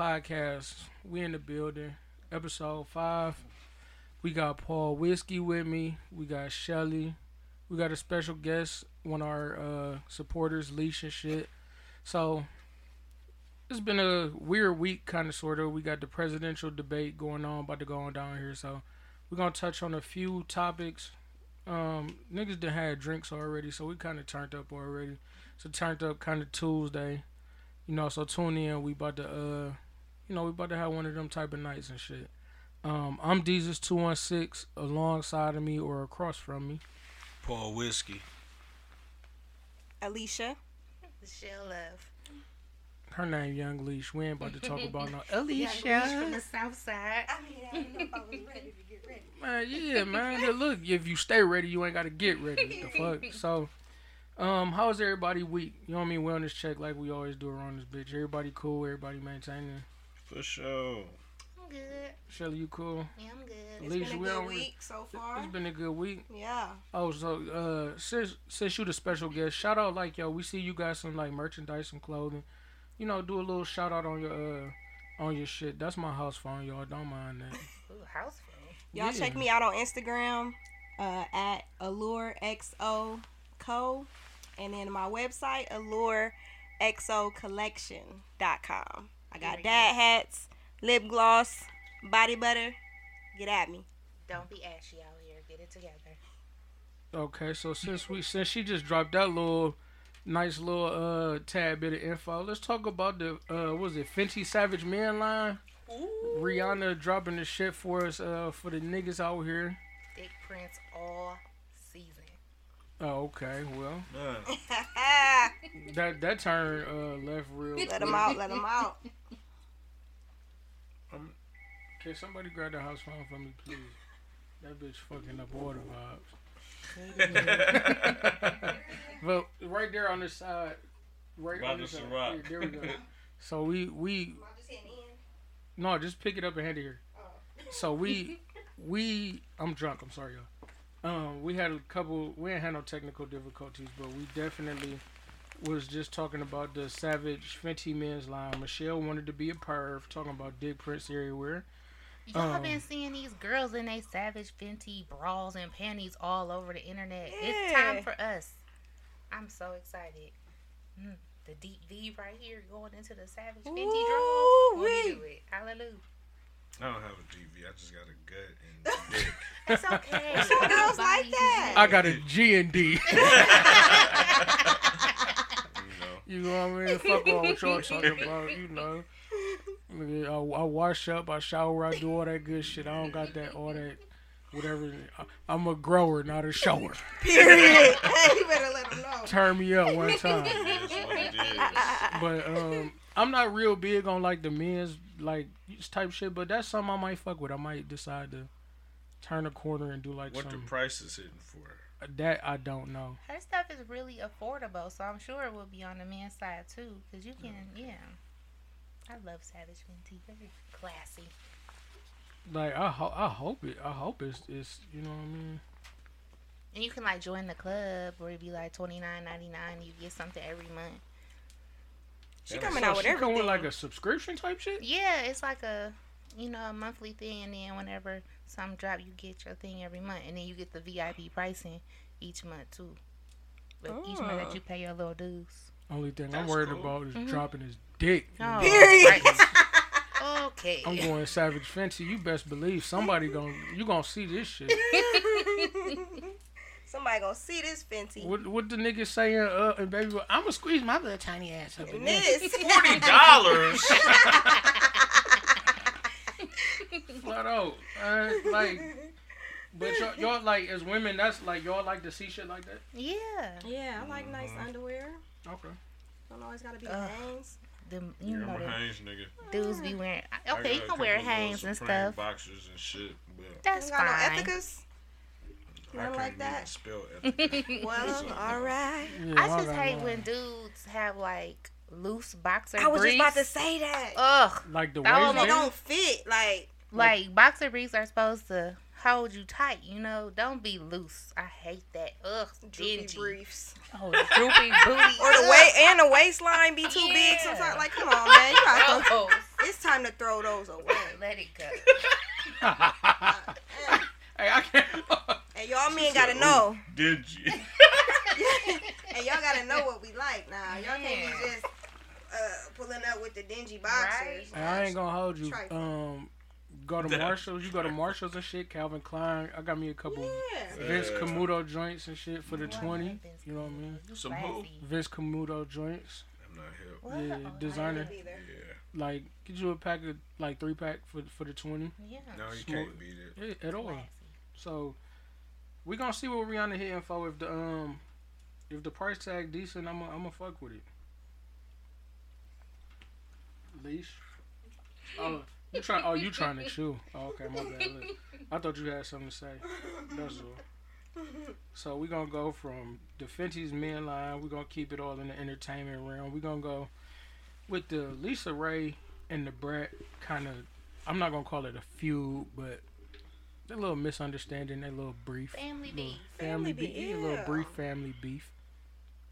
podcast. We in the building. Episode five. We got Paul Whiskey with me. We got Shelly. We got a special guest, one of our uh, supporters, Leash and shit. So it's been a weird week, kind of, sort of. We got the presidential debate going on, about to go on down here. So we're gonna touch on a few topics. Um, niggas done had drinks already, so we kind of turned up already. So turned up kind of Tuesday. You know, so tune in. We about to, uh, you know, we about to have one of them type of nights and shit. Um, I'm Jesus two one six alongside of me or across from me. Paul Whiskey. Alicia. Michelle Love. Her name Young Leash. We ain't about to talk about no Alicia. Young Leash from the south side. I mean, I didn't know if I was ready to get ready. Man, yeah, man. Yeah, Look, if you stay ready, you ain't got to get ready. The fuck. So, um, how's everybody week? You know what I mean? Wellness check like we always do around this bitch. Everybody cool. Everybody maintaining. For sure. I'm good. Shelly, you cool? Yeah, I'm good. It's Alicia, been we a good don't- week so far. It's been a good week. yeah. Oh, so uh, since since you the special guest, shout out like yo, we see you got some like merchandise, some clothing. You know, do a little shout out on your uh on your shit. That's my house phone, y'all. Don't mind that. Ooh, house phone. Y'all Yeah. check me out on Instagram uh, at AllureXO Co. And then my website, AllureXOCollection.com. I got Period. dad hats, lip gloss, body butter. Get at me. Don't be ashy out here. Get it together. Okay, so since we since she just dropped that little nice little uh tad bit of info, let's talk about the uh what was it Fenty Savage Man line? Rihanna dropping the shit for us uh for the niggas out here. Dick prints all season. Oh, okay, well Man, that that turn uh left real. let quick. them out. Let them out. Can somebody grab the house phone for me, please? That bitch fucking up all the vibes. but right there on the side, right on Roger the side. Ciroc. Yeah, there we go. So we we no, just pick it up and hand it here. So we we I'm drunk. I'm sorry, y'all. Um, we had a couple. We ain't had no technical difficulties, but we definitely was just talking about the Savage Fenty men's line. Michelle wanted to be a perv, talking about dick prints everywhere. Y'all Um, been seeing these girls in they savage Fenty bras and panties all over the internet. It's time for us. I'm so excited. Mm, the deep V right here going into the savage Fenty draws. Won't Ooh-wee. you do it? Hallelujah. I don't have a TV. I just got a gut and dick. It's okay. Some girls like that. I got a G and D. You know. You know what I mean? Fuck all what y'all talking about, you know. I, I wash up, I shower, I do all that good shit. I don't got that, all that, whatever. I, I'm a grower, not a shower. Period. hey, you better let them know. Turn me up one time. That's what it is. But um, I'm not real big on like the men's like this type shit, but that's something I might fuck with. I might decide to turn a corner and do like What the price is hitting for? Uh, that I don't know. Her stuff is really affordable, so I'm sure it will be on the men's side too. Cause you can, yeah. I love Savage Fenty. Very classy. Like I, ho- I hope it. I hope it's, it's. You know what I mean? And you can like join the club where it'd be like twenty nine ninety nine. You get something every month. She Yeah, coming So out with she come everything. with like a subscription type shit. Yeah, it's like a you know a monthly thing, and then whenever some drop, you get your thing every month, and then you get the VIP pricing each month too. But each month that you pay your little dues. Only thing I'm worried cool. about is Mhm. dropping his dick. Oh, Period. okay. I'm going Savage Fenty. You best believe somebody gonna you gonna see this shit. Somebody gonna see this Fenty. What what the nigga saying? Uh, and baby, I'm gonna squeeze my little tiny ass up in And this. this. Forty dollars. Flat out. Uh, like, but y'all, y'all like as women, that's like y'all like to see shit like that. yeah. Yeah, I like nice underwear. Okay. Don't always gotta be Ugh. Hanes. Them, you You're know, a the Hanes nigga. dudes be wearing. Okay, you got can wear couple of Hanes and stuff. Boxers and shit, but That's You got fine. no ethicas? Nothing like that? Spell everything. Well, all right. Yeah, I just that hate line. when dudes have like loose boxer I was just about to say that. Ugh, like the That they don't fit. Like, like boxer briefs are supposed to hold you tight. You know, don't be loose. I hate that. Ugh, droopy dingy. briefs. Oh, droopy booty. Or the way and the waistline be too big sometimes. Like, come on, man. You gotta throw, it's time to throw those away. Let it go. hey, I can't. And y'all men gotta know. Did you? and y'all gotta know what we like now. Y'all can't be just uh, pulling up with the dingy boxers. Hey, I ain't gonna hold you. Trifling. Um, go to Marshalls. You go to Marshalls and shit. Calvin Klein. I got me a couple Yeah. Vince Camuto joints and shit for the What? twenty. You know what I mean? You Some who? Vince Camuto joints. I'm not hip. Yeah, Oh, designer. Yeah. Like, get you a pack of like three pack for for the twenty. Yeah. No, you Smoke. can't beat it. Yeah, at all. Classy. So we gonna see what Rihanna hitting for. If the um if the price tag decent, I'm I'm gonna fuck with it. Leash. Oh, you trying? Oh, you trying to chew? Oh, okay, my bad. Look, I thought you had something to say. That's all. So we gonna go from the Fenty's men line. We gonna keep it all in the entertainment realm. We gonna go with the Lisa Raye and the Brat kind of. I'm not gonna call it a feud, but a little misunderstanding, a little brief. Family little beef. Family Family beef. beef, Yeah, a little brief family beef.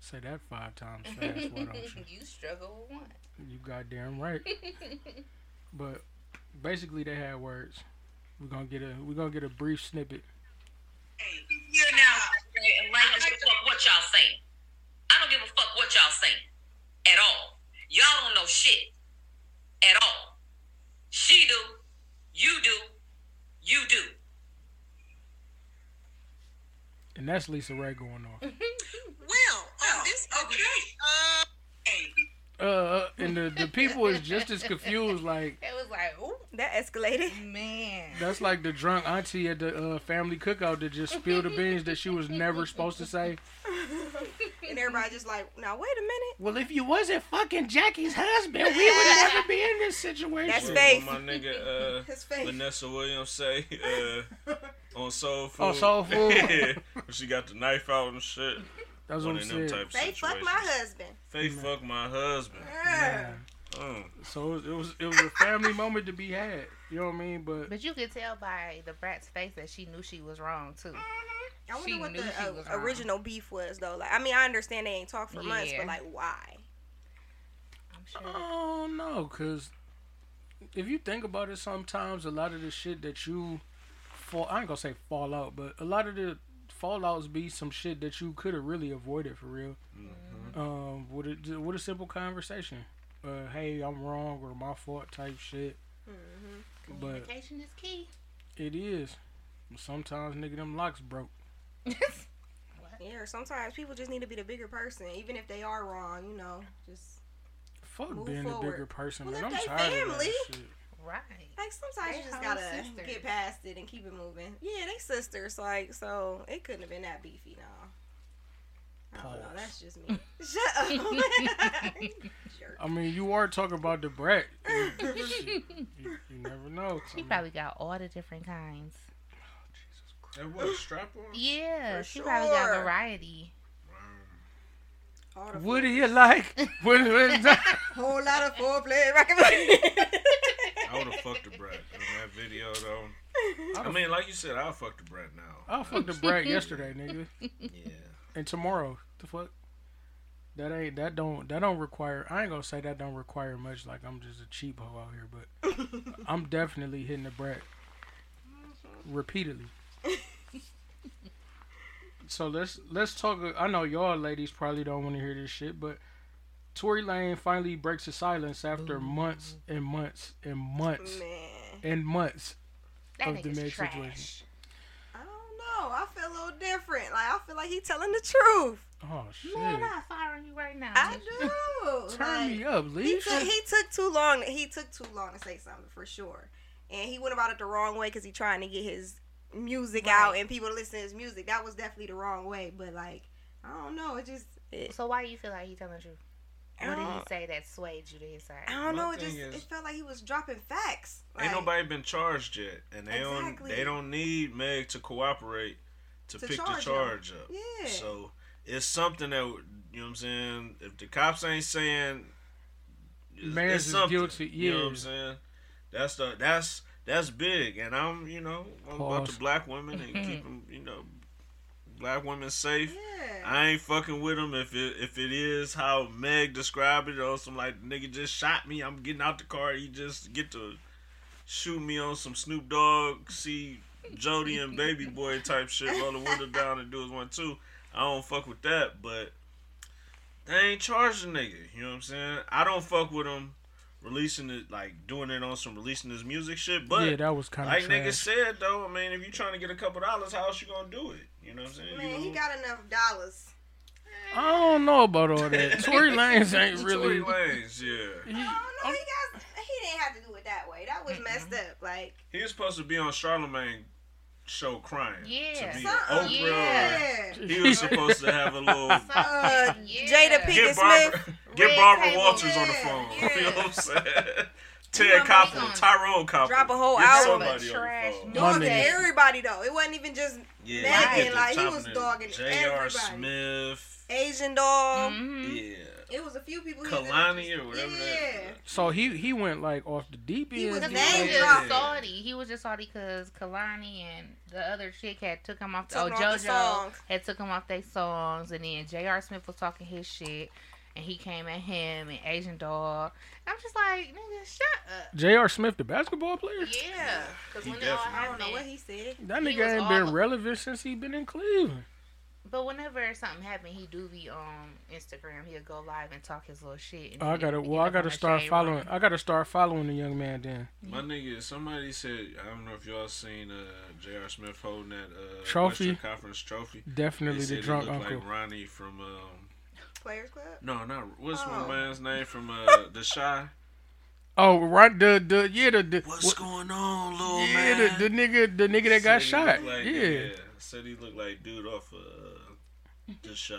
Say that five times fast, why don't you? you struggle with one. You goddamn right. But basically, they had words. We're gonna get a we're gonna get a brief snippet. Hey, here now, okay, and like this, fuck what y'all saying. I don't give a fuck what y'all saying at all. Y'all don't know shit at all. She do, you do, you do. And that's Lisa Raye going off. Well, on this okay, uh, Uh, and the, the people is just as confused. Like It was like, ooh, That escalated. man. that's like the drunk auntie at the uh, family cookout that just spilled the beans that she was never supposed to say. And everybody just like, now wait a minute. Well, if you wasn't fucking Jackie's husband, we would never be in this situation. That's What my nigga uh, His face. Vanessa Williams say uh, on Soul Food. Oh, Soul Food. yeah, she got the knife out and shit. That's One what of I'm them saying. type Faith, fuck my situations. husband. Faith, fuck my husband. Yeah. Mm. So it was it was a family moment to be had. You know what I mean? But But you could tell by the brat's face that she knew she was wrong too. I wonder She what knew the uh, was wrong. original beef was though. Like, I mean, I understand they ain't talked for months, but like, why? I'm sure. Oh no, cause if you think about it, sometimes a lot of the shit that you fall, I ain't gonna say fallout, but a lot of the fallouts be some shit that you could have really avoided for real. Um, with a with a simple conversation. Uh, hey, I'm wrong or my fault type shit. But Communication is key. it is. Sometimes nigga them locks broke. Yeah, or sometimes people just need to be the bigger person, even if they are wrong. You know, just Fuck Move being the forward. bigger person, Well, man. I'm if they tired of family. that shit. Right. like sometimes They you just gotta sisters. get past it and keep it moving. Yeah, they sisters, like so it couldn't have been that beefy now. I don't know. That's just me. Shut up. I mean, you are talking about the brat. you, you- you never know. She probably got all the different kinds. Oh, that what strap on? Yeah, For she probably got variety. All the What do you like? What, what, whole lot of foreplay. Rock I would have fucked the brat in that video though. I mean, like you said, I'll fuck the brat now. I fucked the brat yesterday, nigga, Yeah. and tomorrow. The fuck? That ain't that don't that don't require. I ain't gonna say that don't require much. Like I'm just a cheap hoe out here, but I'm definitely hitting the brat repeatedly. so let's let's talk. I know y'all ladies probably don't want to hear this shit, but Tory Lane finally breaks his silence after mm-hmm. months and months and months Man, and months. That Of the nigga's Meg trash. situation. I don't know. I feel a little different. Like I feel like he telling the truth. Oh shit! Man, I'm not firing you right now. I do. Turn Like, me up, He Leash. took, he took too long. He took too long to say something for sure, and he went about it the wrong way because he trying to get his music out and people to listen to his music. That was definitely the wrong way. But like, I don't know. It just, it, So why do you feel like he telling the truth? What did he I say that swayed you to his side? I don't My know. It just, is- it felt like he was dropping facts. Ain't nobody been charged yet, and they Exactly. don't they don't need Meg to cooperate to, To pick charge the 'em. charge up. Yeah. So it's something that you know what I'm saying. If the cops ain't saying, it's, Man's it's is something, guilty, You know what. I'm saying? That's the that's that's big, and I'm you know I'm about Pause. the black women and keep them you know black women safe. Yeah. I ain't fucking with them if it if it is how Meg described it or some like nigga just shot me. I'm getting out the car. He just get to shoot me on some Snoop Dogg, see Jody and Baby Boy type shit. Roll the window down and do his one too. I don't fuck with that, but they ain't charged the nigga. You know what I'm saying? I don't fuck with them releasing it like doing it on some releasing his music shit. But yeah, that was kind of like trash. nigga said though, I mean, if you trying to get a couple dollars, how else you gonna do it? You know what I'm saying? Man, you he got enough dollars. I don't know about all that. Tory Lanez ain't really. Tory Lanez, yeah. He, I don't know. He got. He didn't have to do it that way. That was messed up. Like He was supposed to be on Charlemagne show crying. Yeah. To be something. Oprah. Yeah. He was supposed to have a little Uh, yeah. Jada Pinkett get Smith. Barbara, get Barbara table. Walters on the phone. yeah. You know what I'm saying? You Ted want Koppel, Tyrone Koppel. drop a whole Get album. somebody on Trash. phone. Dogging My everybody though. It wasn't even just Yeah, Megan, he get the like, he was of dogging J.R. everybody. Smith. Asian Doll. Mhm. Yeah. It was a few people. Kehlani didn't- or whatever Yeah. that. so he he went like off the deep He end. was he was just dropping. salty. He was just salty because Kehlani and the other chick had took him off. The, Took oh, him off the JoJo songs. had took him off their songs, and then J.R. Smith was talking his shit, and he came at him and Asian Doll. I'm just like, nigga, shut up. J.R. Smith, the basketball player. Yeah, because He when it all definitely- I don't know what he said. That He nigga ain't been relevant since he been in Cleveland. but whenever something happened, he do be on Instagram. He'll go live and talk his little shit. and I gotta well, I gotta start following. room. I gotta start following the young man then. My nigga, somebody said I don't know if y'all seen uh, J.R. Smith holding that uh, Trophy? Western Conference trophy. Definitely They the said drunk he uncle. like Ronnie from um, Players Club. no, not what's my Oh. man's name from uh, The Shy. Oh, right. The the yeah the, the What's what- going on, little yeah man? the, the nigga the nigga that got Said he shot. like- yeah. Said he looked like dude off uh, The Shy,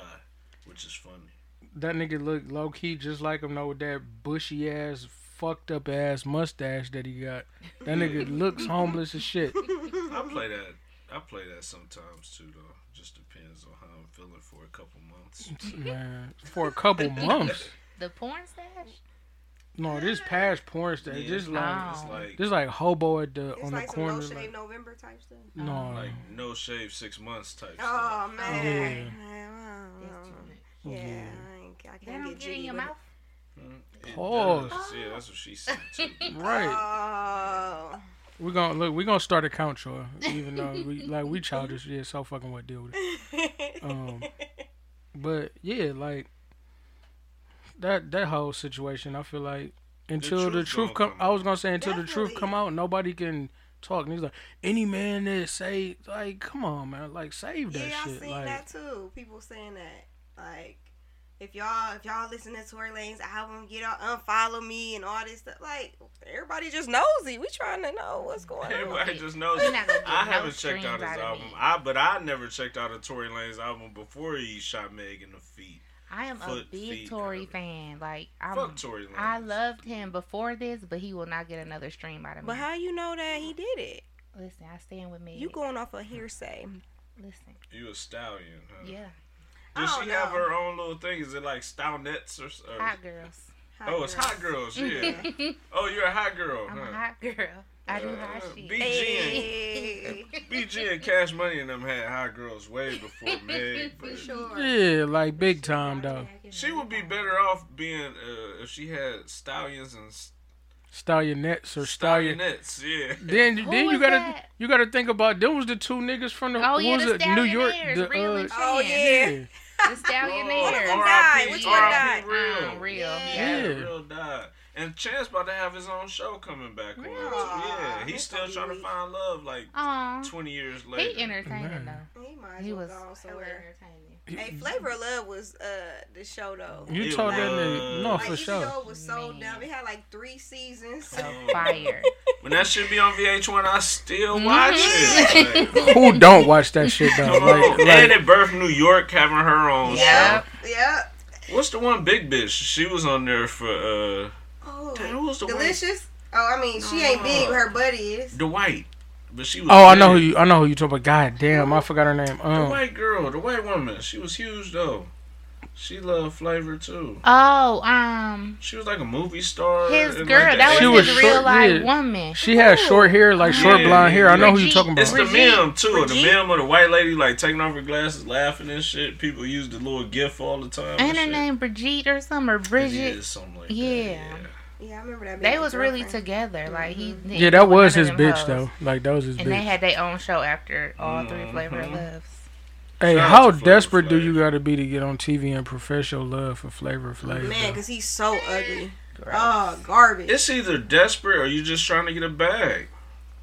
which is funny. that nigga look low key just like him though with that bushy ass fucked up ass mustache that he got. That nigga looks homeless as shit. I play that. I play that sometimes too, though. Just depends on how I'm feeling for a couple months. Man, for a couple months. The porn stash. No, this past porn stash. Yeah, This like it's Oh. like this like hobo at the It's on like the some no shave like- November type stuff. no, like no shave six months type Oh stuff. man. Yeah. Man, I too don't know. much. Yeah, Yeah. I, I can't get get in your mouth. It Pause. does. Yeah, that's what she said too. right. Oh. We gonna look. We're gonna start a count, y'all. Even though we like we childish. Yeah, so fucking what deal with it. Um, but yeah, like that that whole situation. I feel like until the truth truth, come, come I was gonna say until the truth come out, nobody can talk. And he's like, any man that say like, come on, man, like save that yeah, I seen Like, that too. People saying that, like, if y'all if y'all listen to Tory Lanez album, get out, unfollow me and all this stuff. Like, everybody just nosy. We trying to know what's going on. Everybody just knows. You're not gonna get I no haven't checked out his out album. me. I but I never checked out a Tory Lanez album before he shot Meg in the feet. I am a Foot, big feet, Tory kinda. fan. Like I'm, Fuck Tory Lanez. I loved him before this, but he will not get another stream out of me. But how you know that he did it? Listen, I stand with me. You going off of hearsay? listen? You a stallion, huh? Yeah, I Does don't she have her own little thing? Is it like style nets or? or hot girls. oh, it's hot girls. Yeah. oh, you're a hot girl, I'm a hot girl. I do hot Uh, shit. BG Hey. and BG and Cash Money and them had hot girls way before Meg. For sure. yeah, like big time though. She would be better off being uh, if she had stallions and s- Stallionettes or stallion. stallionettes. Yeah. Then, Who then you gotta that? you gotta think about them was the two niggas from the Oh, what yeah, was the it New York Stallionaires, the Real uh, and Oh yeah. yeah The stallion Oh, One of them RIP, died. Which one died? Real. Um, real. Yeah. Yeah. Yeah. Real died. And Chance about to have his own show coming back on. Really? Yeah, he's still gonna trying to find love like Aw, 20 years later. he entertaining though. He might He was go hella entertaining. Hey, Flavor of Love was uh the show though. you It told that nigga no was. like, for sure though it was so Man. dumb, it had like three seasons. Oh. Fire. When that shit be on VH1, I still Mm-hmm. watch it. Like, who don't watch that shit though come like, on. and like it birthed New York having her own Yep. yep. What's the one big bitch? She was on there for uh Oh, Damn, who was the one? delicious. Oh, I mean, she ain't big. Her buddy is. the white. But she was. Oh, I know who you. I know who you talking about. God damn, I forgot her name. The Um, white girl, the white woman. She was huge though. She loved flavor too. Oh, um, She was like a movie star. his in, like, girl. the that She was was his short, real life yeah. woman. she had short hair, like short Yeah, blonde hair. I know who you Brigitte. talking about. It's about. the Brigitte. meme too. The Brigitte? meme of the white lady like taking off her glasses, laughing and shit. People use the little gif all the time. Ain't and her shit. name Brigitte or something or Bridget? is something like Yeah. that. Yeah, I remember that. They was his really girlfriend. together. Like he. Mm-hmm. he Yeah, that with was his bitch hoes. though. Like that was his And they had their own show after all three mm-hmm. Flavor. Loves. Hey, Shout how to Flavor desperate do you got to be to get on TV and professional love for Flavor Flav? Man, because he's so ugly. Gross. Oh, garbage. It's either desperate or you just trying to get a bag.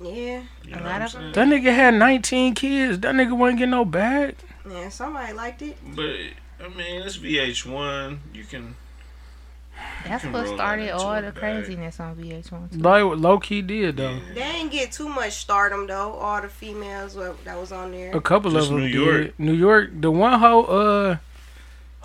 yeah. You A lot of saying? That nigga had 19 kids. That nigga wasn't getting no bag. Man, somebody liked it. But I mean, it's VH1. You can. That's what started all the bag. craziness on VH1. too. Like low key did though. They didn't get too much stardom though. All the females wa- that was on there. A couple Just of them New did. York. New York, the one hoe, uh,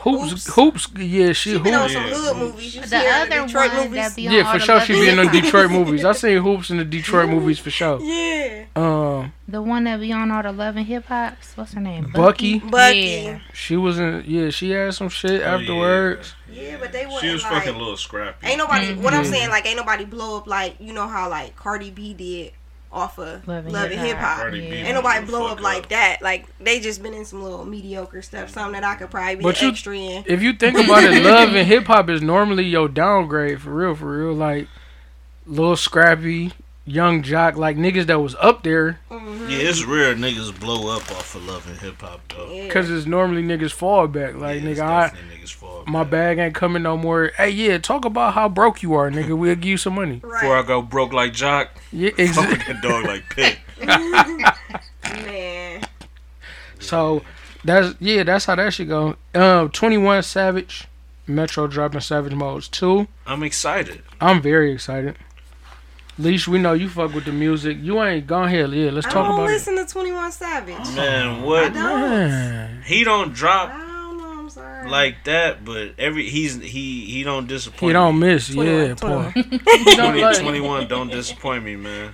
hoops, Hoops. hoops, yeah, she She been on some hood movies. You The see in other Detroit one movies. that be on Yeah, for the sure she Love be in the and Hip Hop. Detroit movies. I seen hoops in the Detroit movies for sure. yeah. Um, The one that be on all the Love and Hip Hops. What's her name? Bucky. Bucky. Yeah. she was in, yeah, she had some shit Oh, afterwards. Yeah, but they She wasn't was like. fucking a little scrappy. Ain't nobody. What I'm Mhm. saying, like, ain't nobody blow up like you know how like Cardi B did off of Love Love, and and Hip Hip Hop. Hop. Yeah. Ain't nobody blow up like that. Like they just been in some little mediocre stuff. Something that I could probably be But an you- extra in. If you think about it, love and hip hop is normally your downgrade for real, for real. Like, little scrappy, Yung Joc, like niggas that was up there, Mhm. Yeah, it's rare niggas blow up off of love and hip hop though. Yeah. cause it's normally niggas fall back. Like, Yeah, nigga, I. niggas fall My bag ain't coming no more. Hey, yeah, talk about how broke you are, nigga. We'll give you some money. Before I go broke like Joc, Yeah, exactly. with that dog like Pit. Man. So that's yeah, that's how that should go. Um, Twenty One Savage, Metro dropping Savage Modes two. I'm excited. I'm very excited. Leash, we know you fuck with the music. You ain't gone here. Yeah, let's I talk don't about listen to Twenty One Savage. Man, what? it. don't. Man. He don't I drop don't. I'm sorry. Like that, but every he's he he don't disappoint. He don't me. miss, 21, yeah, boy. 21. He don't, 20, 21 don't disappoint me, man.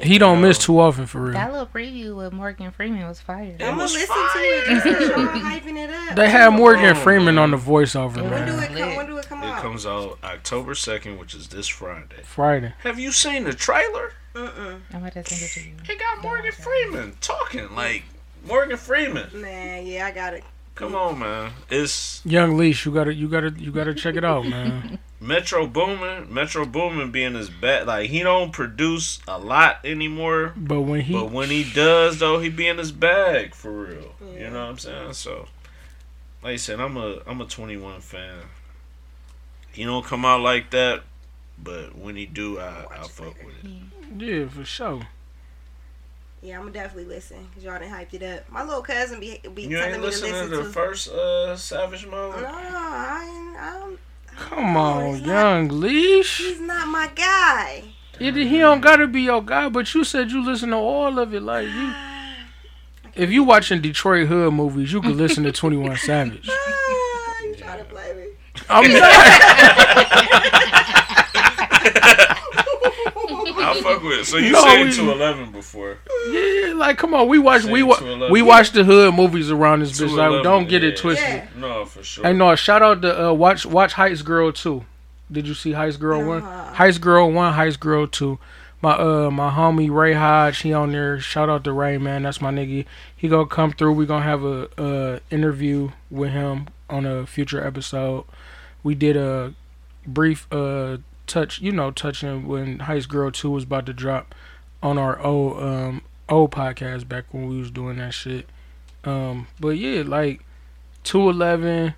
he don't No. miss too often for real. That little preview with Morgan Freeman was fire. It I'm gonna was listen fire. to it just 'cause hyping it up. They had Morgan Oh, Freeman man. on the voiceover, When When do it come? When do it come It out? comes out October 2nd, which is this Friday. Friday. Have you seen the trailer? Mm-mm. I'm about to send it to you. It got Morgan Freeman talking like Morgan Freeman. Man, yeah, I got it. Come on, man. It's Young Leash, you gotta, you gotta, you gotta check it out, man. Metro Boomin. Metro Boomin being his bad. Like he don't produce a lot anymore. But when he, But when he does, though, he be in his bag for real. Yeah. You know what I'm saying? So, like I said, I'm a I'm a 21 fan. He don't come out like that, but when he do, I I fuck with it. yeah, for sure. Yeah, I'm gonna definitely listen because y'all done hyped it up. My little cousin be be You telling ain't me to listen to to. the first uh Savage Mode? No, I ain't. I don't, Come No, on, he's not- Young Leash. he's not my guy. It, he don't gotta be your guy, but you said you listen to all of it. Like you, if you watching Detroit Hood movies, you can listen to Twenty One Savage. Ah, you trying to play me? I'm not. I fuck with it. So you No, said we- to 11 before. yeah, like come on, we watch we Say wa- we watch the hood movies around this bitch. 211, Like don't get yeah. it twisted. Yeah. No, for sure. Hey, no, shout out to uh, watch watch Heights Girl two. Did you see Heights Girl one? Uh-huh. Heights Girl one, Heights Girl two. My uh my homie Ray Hodge, he on there. Shout out to Ray, man. That's my nigga. He gonna come through. We gonna have a uh interview with him on a future episode. We did a brief uh touch, you know, touching when Heights Girl two was about to drop on our old um old podcast back when we was doing that shit. Um, but yeah, like two eleven.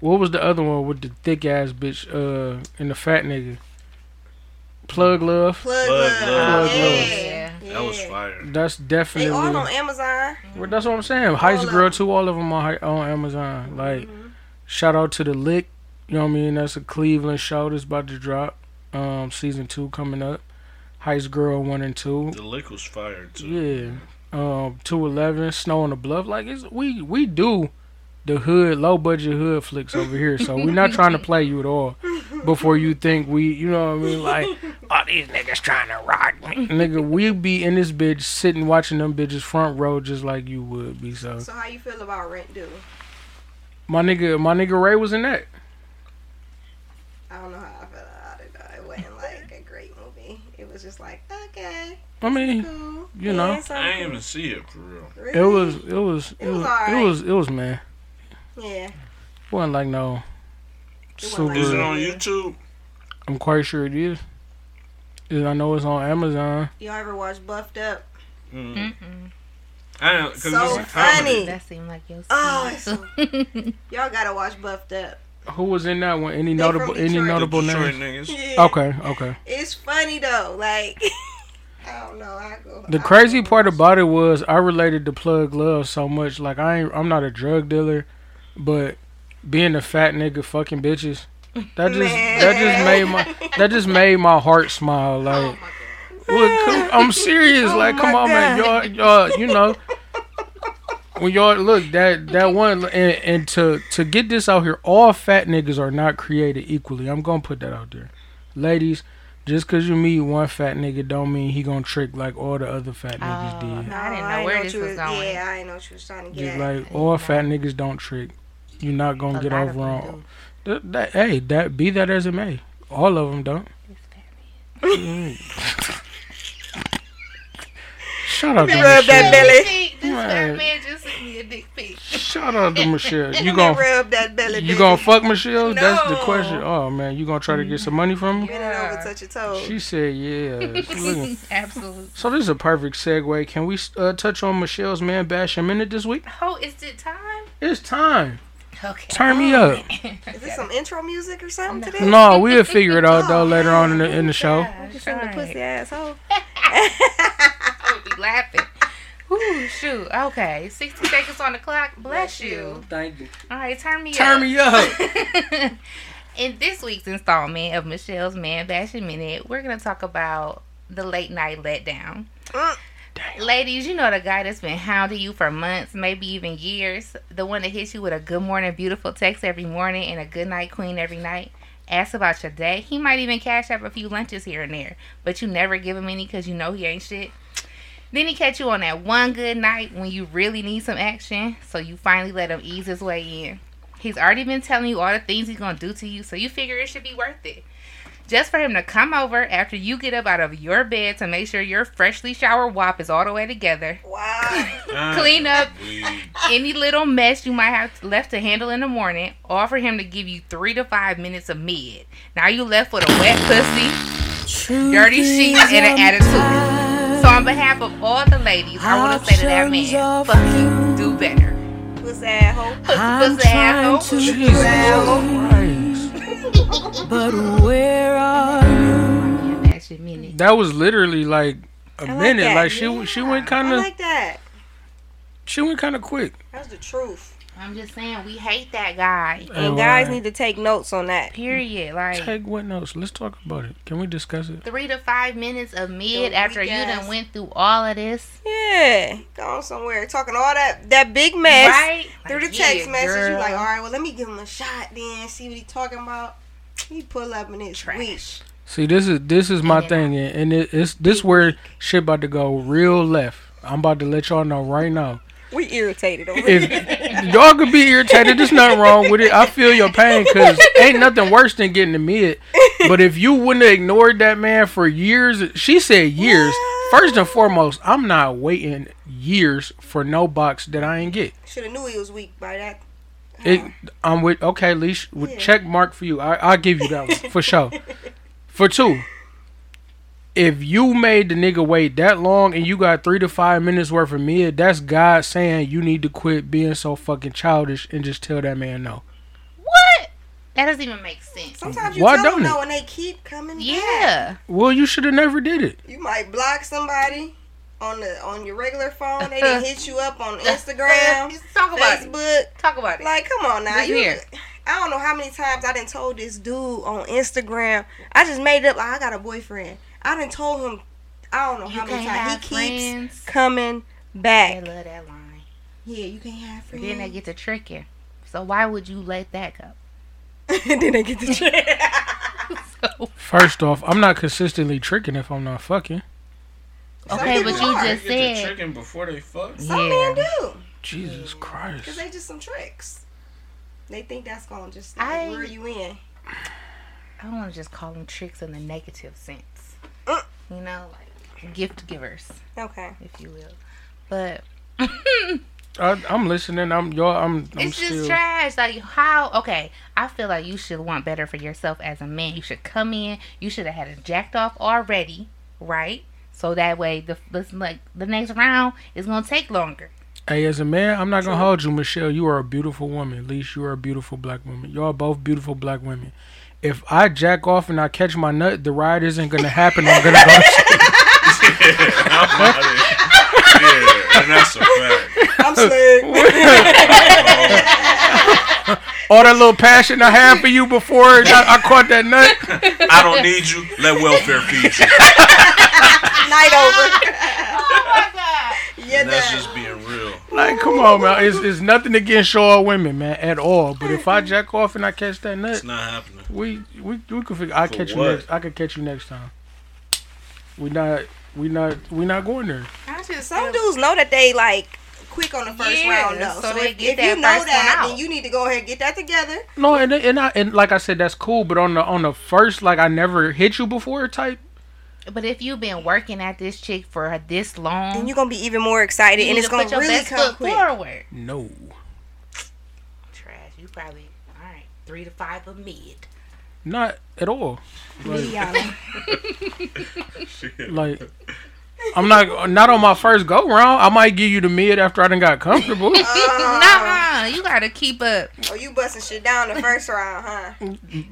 What was the other one with the thick ass bitch uh and the fat nigga? Plug love. Plug, Plug love. Love. Yeah. Yeah. That was fire. That's They definitely. all on Amazon. Well, that's what I'm saying. Heist of Girl them. too. All of them on on Amazon. Like, Mhm. shout out to the Lick. You know what I mean? That's a Cleveland show that's about to drop. Um, season two coming up. Heist Girl one and two. The lick was fire too. Yeah. Um, two eleven. Snow on the Bluff. Like it's we we do the hood low budget hood flicks over here. So we're not trying to play you at all. Before you think we, you know what I mean? Like, ah, these niggas trying to rock me. Nigga, we be in this bitch sitting watching them bitches front row just like you would be. So So how you feel about Rent Due? my nigga, my nigga Ray was in that. I don't know how okay, I mean, cool. You know. Yeah, I ain't something. even see it for real. Really? it was, it was, it It was was, it was, it was man. Yeah. It wasn't like no It wasn't super. like Is it on YouTube? I'm quite sure it is. And I know it's on Amazon. Y'all ever watch Buffed Up? Mm. Mm-mm. I don't, cause So it's funny. That seemed like your Oh, speed. Y'all gotta watch Buffed Up. Who was in that one? Any They notable? Any notable names? niggas. Yeah. Okay, okay. It's funny though. Like I don't know. I go. The I crazy part about it was I related to Plug Love so much. Like I ain't, I'm not a drug dealer, but being a fat nigga fucking bitches, that just that just made my that just made my heart smile. Oh like, look, come- I'm serious. Oh like, come on, man, y'all, y'all, you know. When y'all look that that one and, and to to get this out here, all fat niggas are not created equally. I'm gonna put that out there, ladies. Just cause you meet one fat nigga don't mean he gonna trick like all the other fat niggas Oh, did. no. I didn't know ain't where this you was going. Yeah, I didn't know what you was trying to get Just at. like all fat niggas don't trick. You're not gonna A get over them on. That, that, hey, that be that as it may. All of them don't. Shut up, to me rub that belly. This Right. fat man just sent me a dick pic. Shut up, to Michelle. You me gonna rub that belly. you baby. gonna fuck Michelle? That's the question. Oh man, you gonna try to get some money from Bend her? it over, touch your toes. She said, "Yeah." She Absolutely. So this is a perfect segue. Can we uh, touch on Michelle's man bash a minute this week? Oh, is it time? It's time. Okay. Turn me up. Is this some intro music or something today? No, we'll figure it out though later on in the in the show. Just from the pussy asshole. I would be laughing. Ooh, shoot. Okay. 60 seconds on the clock. Bless you. Thank you. All right, turn me Turn up. Turn me up. In this week's installment of Michelle's Man Bashing Minute, we're going to talk about the late night letdown. Mm. Ladies, you know the guy that's been hounding you for months, maybe even years. The one that hits you with a good morning, beautiful text every morning and a good night, queen every night. Asks about your day. He might even cash up a few lunches here and there, but you never give him any because you know he ain't shit. Then he catch you on that one good night when you really need some action, so you finally let him ease his way in. He's already been telling you all the things he's gonna do to you, so you figure it should be worth it. Just for him to come over after you get up out of your bed to make sure your freshly showered wop is all the way together. Wow. Clean up any little mess you might have left to handle in the morning, or for him to give you three to five minutes of mid. Now you left with a wet pussy, dirty sheets, and an attitude. So on behalf of all the ladies, I want to say to that man, fuck you, do better. Pussy asshole. Pussy, pussy asshole. Jesus Christ. But where are you? Yeah, that's your minute. That was literally like a I like minute. that. Like she she went kind of like that. she went kind of quick. That's the truth. I'm just saying, we hate that guy. Oh, And guys wow. need to take notes on that. Period. Like Take what notes? Let's talk about it. Can we discuss it? three to five minutes of mid The after you done went through all of this, Yeah. Going somewhere. Talking all that that big mess. right? Through the text yeah, message, you girl. like, all right, well, let me give him a shot then, see what he talking about. He pull up and it's Trash. weak. See, this is this is my And thing, and and it, it's this where shit about to go real left. I'm about to let y'all know right now. We irritated over here. If y'all could be irritated, there's nothing wrong with it. I feel your pain because ain't nothing worse than getting the mid. But if you wouldn't have ignored that man for years, she said years. First and foremost, I'm not waiting years for no box that I ain't get. Should have knew he was weak by that. It, I'm with okay, leash with Yeah. check mark for you. I I'll give you that one for sure. For two, if you made the nigga wait that long and you got three to five minutes worth of mid, that's God saying you need to quit being so fucking childish and just tell that man no. What? That doesn't even make sense. Sometimes you Why tell don't them it? no and they keep coming back. Yeah. Well, you should have never did it. You might block somebody on the on your regular phone. They didn't hit you up on Instagram, Talk about it. Facebook. Talk about it. Like, come on now. You, hear it. I don't know how many times I done told this dude on Instagram. I just made it up like I got a boyfriend. I done told him. I don't know you how many times have he keeps friends. coming They back. love that line. Yeah, you can't have friends. Then they get to tricking. So why would you let that go? then they get the trick. so First off, I'm not consistently tricking if I'm not fucking. Okay, but you are. just Get the said tricking before they fuck. Some Yeah. men do. Jesus Because Christ. they just some tricks. They think that's going to just like, I- lure you in. I don't want to just call them tricks in the negative sense. You know, like gift givers, Okay. if you will. But I, I'm listening. I'm y'all. I'm. I'm it's still. just trash. Like how? Okay, I feel like you should want better for yourself as a man. You should come in. You should have had it jacked off already, right? So that way, the this, like the next round is gonna take longer. Hey, as a man, I'm not gonna hold you, Michelle. You are a beautiful woman. At least you are a beautiful black woman. Y'all both beautiful black women. If I jack off and I catch my nut, the ride isn't gonna happen. I'm gonna go. I'm out yeah, and that's a fact. I'm slick. All that little passion I had for you before I, I caught that nut. I don't need you. Let welfare feed you. Night over. Oh yeah, And that's that. just being real. Like, come on, man. It's, it's nothing against short women, man, at all. But if I jack off and I catch that nut, It's not happening. we we we could figure. I For catch you next. I could catch you next time. We not. We not. We not going there. I just Some dudes know that they like quick on the first Yeah, round though. so So, they if, get if you know first one that, out. then you need to go ahead and get that together. No, and and I and like I said, that's cool. But on the on the first, like I never hit you before type. But if you've been working at this chick for this long, Then you're gonna be even more excited, and it's to gonna put your really best come foot quick. forward. No. Trash. You probably all right. Three to five of mid. Not at all. Like, Mediana. like I'm not not on my first go round. I might give you the mid after I done got comfortable. Nah, you gotta keep up. oh, you busting shit down the first round, huh?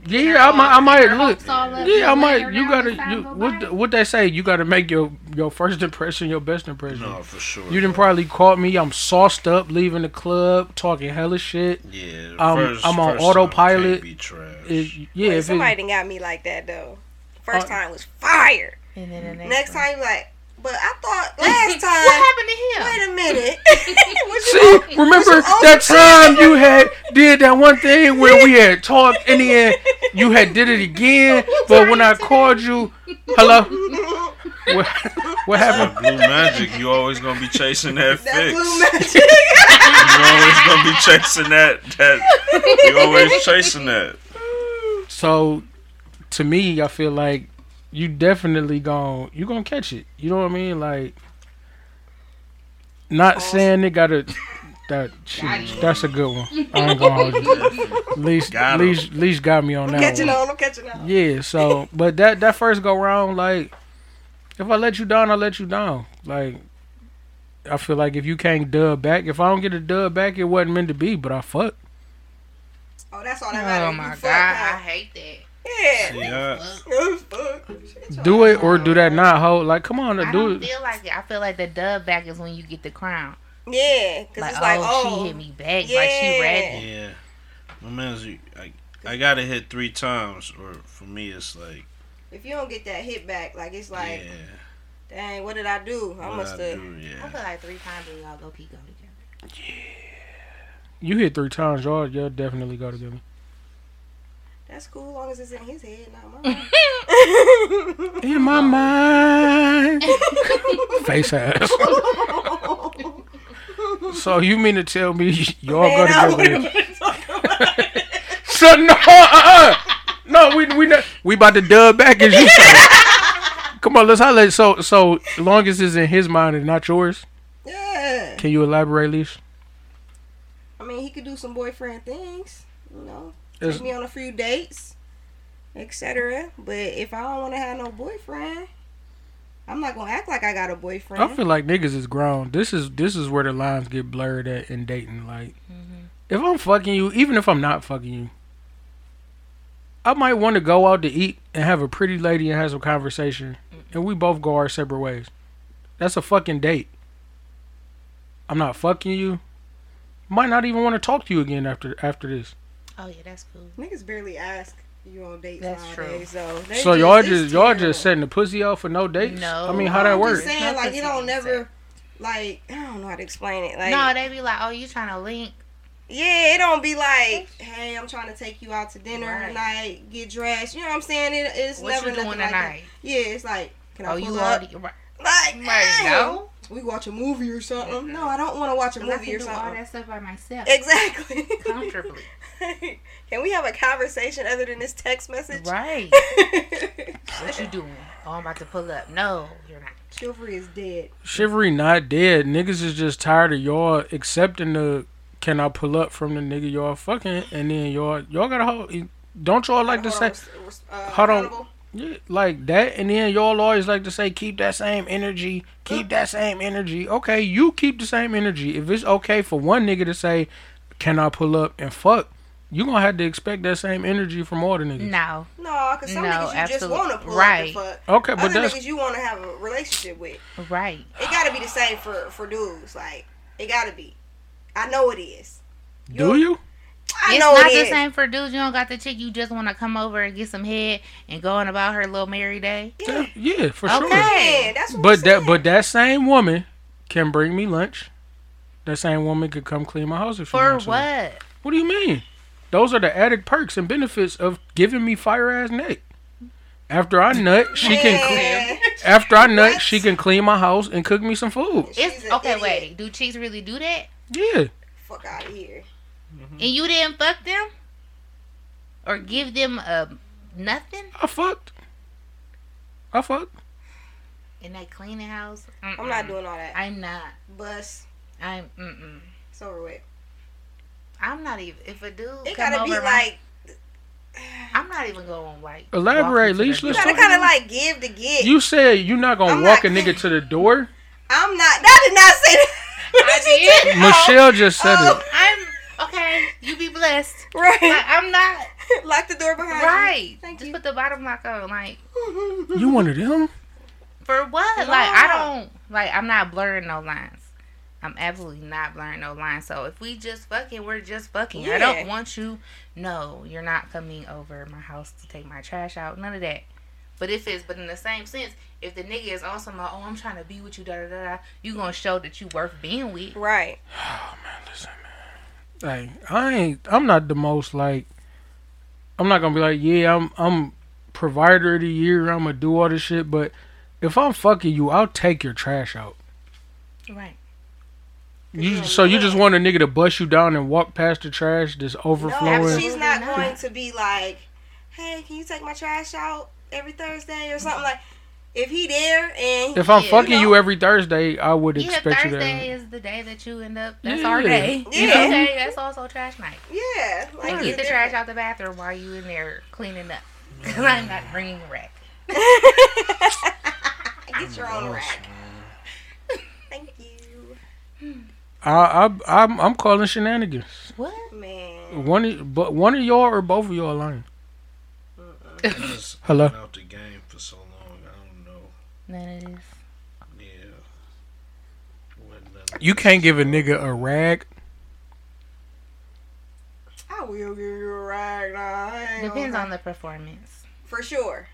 yeah, I might I might look. hopes all up, Yeah, I might. You gotta. You, what the- what they say? You gotta make your your first impression your best impression. No, for sure. You didn't probably caught me. I'm sauced up, leaving the club, talking hella shit. Yeah, I'm- first, I'm on first autopilot. Time can't be trash. It, yeah, Wait, if somebody it, done got me like that though. First Uh, time was fire. And then the next, Next one. time, like, but I thought last time. what happened to him? Wait a minute. What you see, remember what you on that time you had did that one thing where we had talked in the end. You had did it again, but when I called you, hello, what, what That happened? blue magic, you always gonna be chasing that, That fix. blue magic. You always gonna be chasing that. That you always chasing that. So, to me, I feel like you definitely gon' you gonna catch it. You know what I mean? Like, not oh. saying they gotta. That shit, that's a good one. I ain't gonna hold you. At least, Got least, least got me on I'm that catching one. on. I'm catching on. Yeah. So, but that that first go round, like, if I let you down, I let you down. Like, I feel like if you can't dub back, if I don't get a dub back, it wasn't meant to be. But I fuck. Oh, that's all that oh matters. Oh You my fuck, god, I hate that. Yeah. Yeah. Fuck. Shut Do it or do that not hold. Like, come on, I do don't it. feel like it. I feel like the dub back is when you get the crown. Yeah, because Like, it's like, oh, oh, she hit me back. Like she Yeah. ready. Yeah. My man's, I, I gotta hit three times, or for me, it's like, if you don't get that hit back, like it's like, yeah. dang, what did I do? I what must I have. do, I feel like three times and y'all low key go together. Yeah, you hit three times, y'all. Y'all definitely go together. That's cool, as long as it's in his head, not mine. In my mind, face ass. so you mean to tell me y'all Man, I go would've together? been talking about it. So no, uh, uh no, we we not, we about to dub back as you say. Come on, let's highlight. So so long as it's in his mind and not yours. Yeah. Can you elaborate, Leash? I mean, he could do some boyfriend things, you know, take me on a few dates, etc. But if I don't want to have no boyfriend, I'm not gonna act like I got a boyfriend. I feel like niggas is grown. This is this is where the lines get blurred at in dating. Like, mm-hmm. if I'm fucking you, even if I'm not fucking you, I might want to go out to eat and have a pretty lady and have some conversation, and we both go our separate ways. That's a fucking date. I'm not fucking you. Might not even want to talk to you again after after this. Oh yeah, that's cool. Niggas barely ask you on dates That's nowadays, true. so they So y'all just y'all terrible. just setting the pussy out for no dates. No. I mean, how that I'm work? just saying, No like it don't being never, like I don't know how to explain it. Like no, they be like, oh, you trying to link? Yeah, it don't be like, hey, I'm trying to take you out to dinner Right. tonight, get dressed. You know what I'm saying? It, it's What never you doing nothing like that. Yeah, it's like, can I Oh, pull you up? already right. Like, Right, hey, no. We watch a movie or something. No, I don't want to watch a 'Cause I movie can or do all that stuff by myself. Exactly. Comfortably. can we have a conversation other than this text message? Right. What you doing? Oh, I'm about to pull up. No, you're not. Chivalry is dead. Chivalry not dead. Niggas is just tired of y'all accepting the can I pull up from the nigga y'all fucking and then y'all y'all gotta hold don't y'all like to Hold say uh, Hold on. Accountable. yeah, like that and then y'all always like to say keep that same energy, keep that same energy. Okay, you keep the same energy. If it's okay for one nigga to say can I pull up and fuck, you gonna have to expect that same energy from all the niggas. No. No, because some No, niggas you just want to pull right. up and fuck. Okay, but Other that's niggas you want to have a relationship with. Right. It gotta be the same for for dudes. Like it gotta be. I know it is. do you? I it's know not it the is. same for dudes. You don't got the chick. You just want to come over and get some head and go on about her little merry day. Yeah, Yeah, yeah for sure. Okay. that's But that but that same woman can bring me lunch. That same woman could come clean my house if she For wants to. what? What do you mean? Those are the added perks and benefits of giving me fire ass neck. After I nut, she can clean. After I nut, What? she can clean my house and cook me some food. It's okay. idiot. Wait. Do chicks really do that? Yeah, fuck out of here. And you didn't fuck them, or give them uh, nothing I fucked. I fucked. in that cleaning house? I'm not doing all that. I'm not. Bus. I'm. Mm-mm. It's over with. I'm not even. If a dude It come gotta over be my- like I'm not even going like. Elaborate, walk into Leash. the you gotta kind of like give to get. You said you're not gonna I'm walk not- a nigga to the door. I'm not. That did not say that. I did. Michelle just said Oh. I'm okay. You be blessed. Right. Like, I'm not Lock the door behind right. Thank Just you. put the bottom lock on. Like you. it. You one of them? for what? Like I don't. Like I'm not blurring no lines. I'm absolutely not blurring no lines. So if we just fucking, we're just fucking. I don't want you. No, you're not coming over my house to take my trash out. None of that. But if it's, but in the same sense, if the nigga is also like, oh, I'm trying to be with you, da da da, da, you gonna show that you worth being with. Right. Oh, Like I ain't. I'm not the most like. I'm not gonna be like, yeah, I'm. I'm provider of the year. I'm gonna do all this shit. But if I'm fucking you, I'll take your trash out. Right. You so you just want a nigga to bust you down and walk past the trash that's No, she's not. going to be like, "Hey, can you take my trash out every Thursday or something like?" If he there and if I'm Yeah. fucking You you, every Thursday, I would Yeah, expect you Thursday to. is the day that you end up. That's Yeah. our day. Yeah. Okay, that's also trash night. yeah, like And get the trash out the bathroom while you in there cleaning up. Cause I'm not bringing a rack. Get your own rack. Thank you, I, I I'm I'm calling shenanigans. What? man. One of, but one of y'all or both of y'all lying. Just Hello? been out the game for so long. I don't know. None of this. Yeah. Wasn't none of You can't give a nigga a rag. I will give you a rag. Nah, I ain't Depends on the performance. for sure.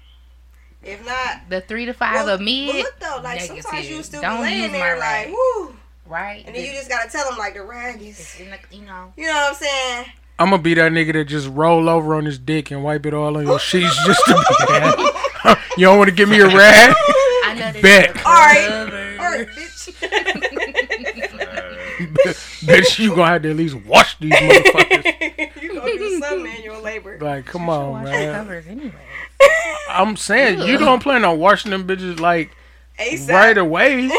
If not, The three to five well, of me, but look though, like sometimes negative. you still Don't be laying use there my like, woo, right? and then you just gotta tell them like the rag is, in the, you know. you know what I'm saying? I'm gonna be that nigga that just roll over on his dick and wipe it all on your sheets just to be that. you don't want to give me a rag? I know this Bet. All right. All right, bitch. Bitch, you gonna have to at least wash these motherfuckers. you gonna do some manual labor. Like, come Wash on, the man. covers anyway. I'm saying you don't plan on washing them bitches like ASAP. right away.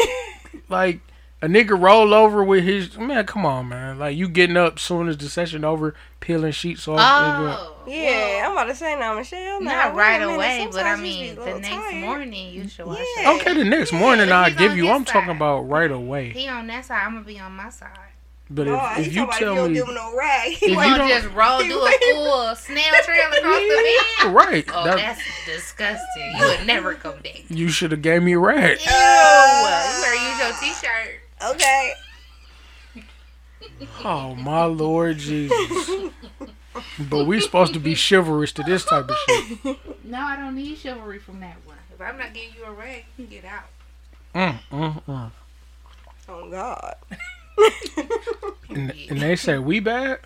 Like a nigga roll over with his man. Come on, man. Like you getting up soon as the session over, peeling sheets off. nigga. Oh, Yeah, I'm about to say now, Michelle. not now, wait a right minute, away, but I sometimes you just be mean, the next tired. morning you should wash Yeah. it. Okay, the next morning if I'll give you. his I'm talking about right away. He on that side, I'm gonna be on my side. But No, if, if you tell if you me give him no rag, If he you You don't- just roll, he do a wait- full snail trail across the bed. right, Oh, that- that's disgusting. You would never come back. you should have gave me a rag. Ew. Uh, you better use your t-shirt. Okay. Oh my Lord Jesus! But we supposed to be chivalrous to this type of shit. No, I don't need chivalry from that one. If I'm not giving you a rag, you can get out. Mm, mm, mm. Oh God. And, and they say we bad.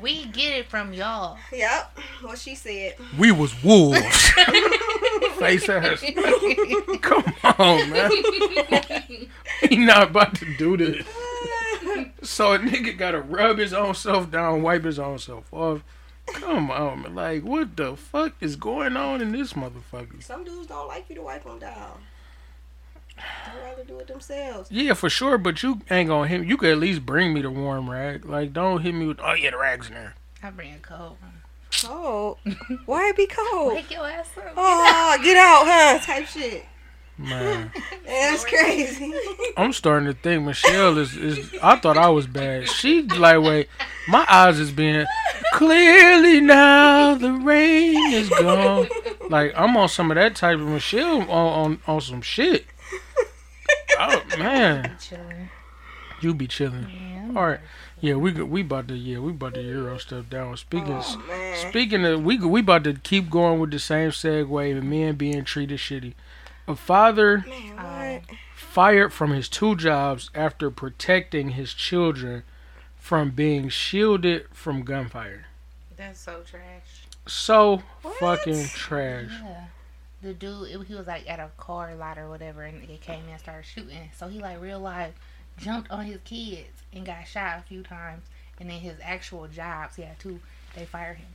We get it from y'all. Yep. What she said. We was wolves. Face ass. Come on, man. he not about to do this. So a nigga gotta rub his own self down, wipe his own self off. Come on, man. Like, what the fuck is going on in this motherfucker? Some dudes don't like you to wipe them down. They'd rather do it themselves. Yeah, for sure, but you ain't gonna hit You could at least bring me the warm rag. Like, don't hit me with, oh yeah, the rag's in there. I bring a cold one. Cold. Why it be cold? Wake your ass up. Oh, get out, huh? Type shit. Man, that's crazy. I'm starting to think Michelle is, is. I thought I was bad. She lightweight. My eyes is being clearly now. The rain is gone. Like I'm on some of that type of Michelle on on, on some shit. Oh man, Chilling. you be chilling. Yeah. All right, yeah, we we about to yeah we about to euro stuff down. Speaking Oh, speaking of we we about to keep going with the same segue of men being treated shitty. A father Man, Um, fired from his two jobs after protecting his children from being shielded from gunfire. That's so trash. So What? fucking trash. Yeah. The dude, it, he was like at a car lot or whatever, and they came in and started shooting. So he like real life jumped on his kids and got shot a few times. And then his actual jobs, he had two. They fired him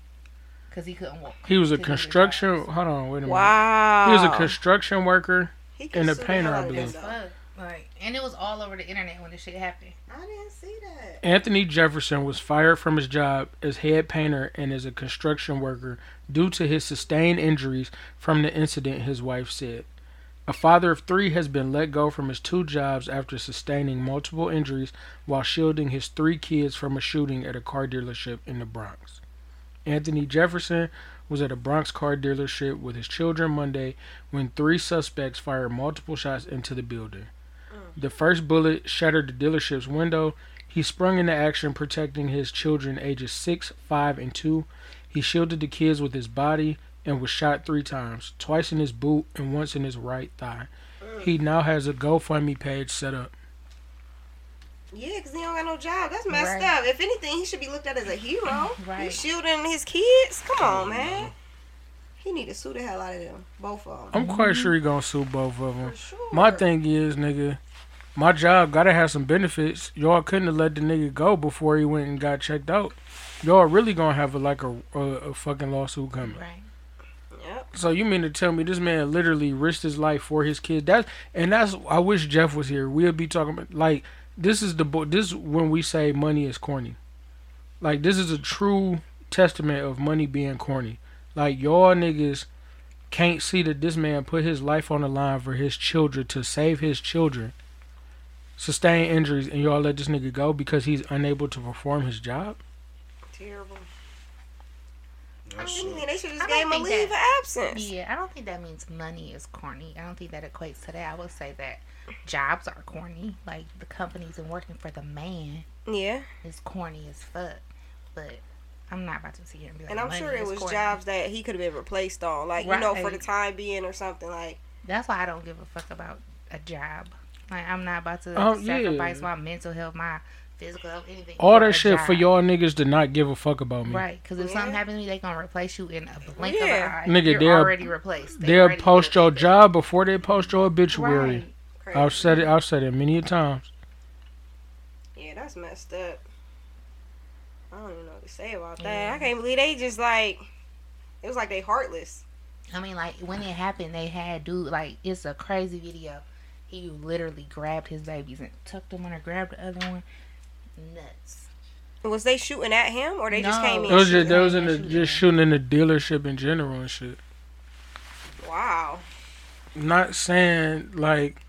because he couldn't walk. He was a to do the construction. Hold on, wait a minute. Wow. He was a construction worker. And a painter, I believe. Like, and it was all over the internet when this shit happened. I didn't see that. Anthony Jefferson was fired from his job as head painter and as a construction worker due to his sustained injuries from the incident, his wife said. A father of three has been let go from his two jobs after sustaining multiple injuries while shielding his three kids from a shooting at a car dealership in the Bronx. Anthony Jefferson was at a Bronx car dealership with his children Monday when three suspects fired multiple shots into the building. Mm. The first bullet shattered the dealership's window. He sprung into action, protecting his children ages 6, 5, and 2. He shielded the kids with his body and was shot three times twice in his boot and once in his right thigh. He now has a GoFundMe page set up. Yeah, because he don't got no job. That's messed Right. up. If anything, he should be looked at as a hero. Right. He's shielding his kids. Come on, mm-hmm. man. He need to sue the hell out of them. Both of them. I'm quite mm-hmm. sure he gonna sue both of them. For sure. My thing is, nigga, my job gotta have some benefits. Y'all couldn't have let the nigga go before he went and got checked out. Y'all really gonna have a, like a, a, a fucking lawsuit coming. Right. Yep. So you mean to tell me this man literally risked his life for his kid? That and that's I wish Jeff was here. We'll be talking about like this is the bo- this when we say money is corny. Like this is a true testament of money being corny. Like y'all niggas can't see that this man put his life on the line for his children to save his children, sustain injuries, and y'all let this nigga go because he's unable to perform his job. Terrible. I That's mean, it. they should just gave don't him a think leave that- of absence. Yeah, I don't think that means money is corny. I don't think that equates to that. I would say that jobs are corny. Like the companies and working for the man Yeah. is corny as fuck. But I'm not about to sit here and be like, And I'm money sure it was corny. jobs that he could have been replaced on. Like, you know, for the time being or something. Like, That's why I don't give a fuck about a job. Like I'm not about to Oh, yeah. sacrifice my mental health, my physical health, anything. All that a shit for y'all niggas to not give a fuck about me. Right, because if something happens to me, they gonna replace you in a blink Yeah. of an eye. Nigga, You're they'll- already replaced. They They'll already post your that. job before they post your obituary. Right. I've said it. I've said it many a times. Yeah, that's messed up. I don't even know what to say about that. Yeah. I can't believe they just like it was like they heartless. I mean, like when it happened, they had dude like it's a crazy video. He literally grabbed his babies and tucked them in or grabbed the other one. Nuts. Was they shooting at him or they just came in? It was just they was in the shooting. just shooting in the dealership in general and shit. Wow. Not saying like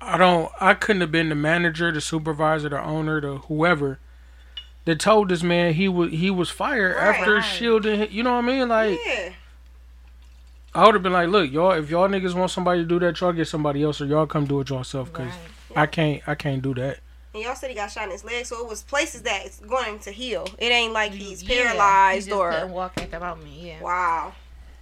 I don't. I couldn't have been the manager, the supervisor, the owner, the whoever that told this man he was he was fired Right. after shielding. hi- You know what I mean? Like yeah. I would have been like, look, y'all, if y'all niggas want somebody to do that, y'all get somebody else, or y'all come do it yourself, cause Right. I can't. I can't do that. And y'all said he got shot in his leg, so it was places that it's going to heal. It ain't like he's Yeah, paralyzed he just or couldn't walk at the moment. Yeah. wow.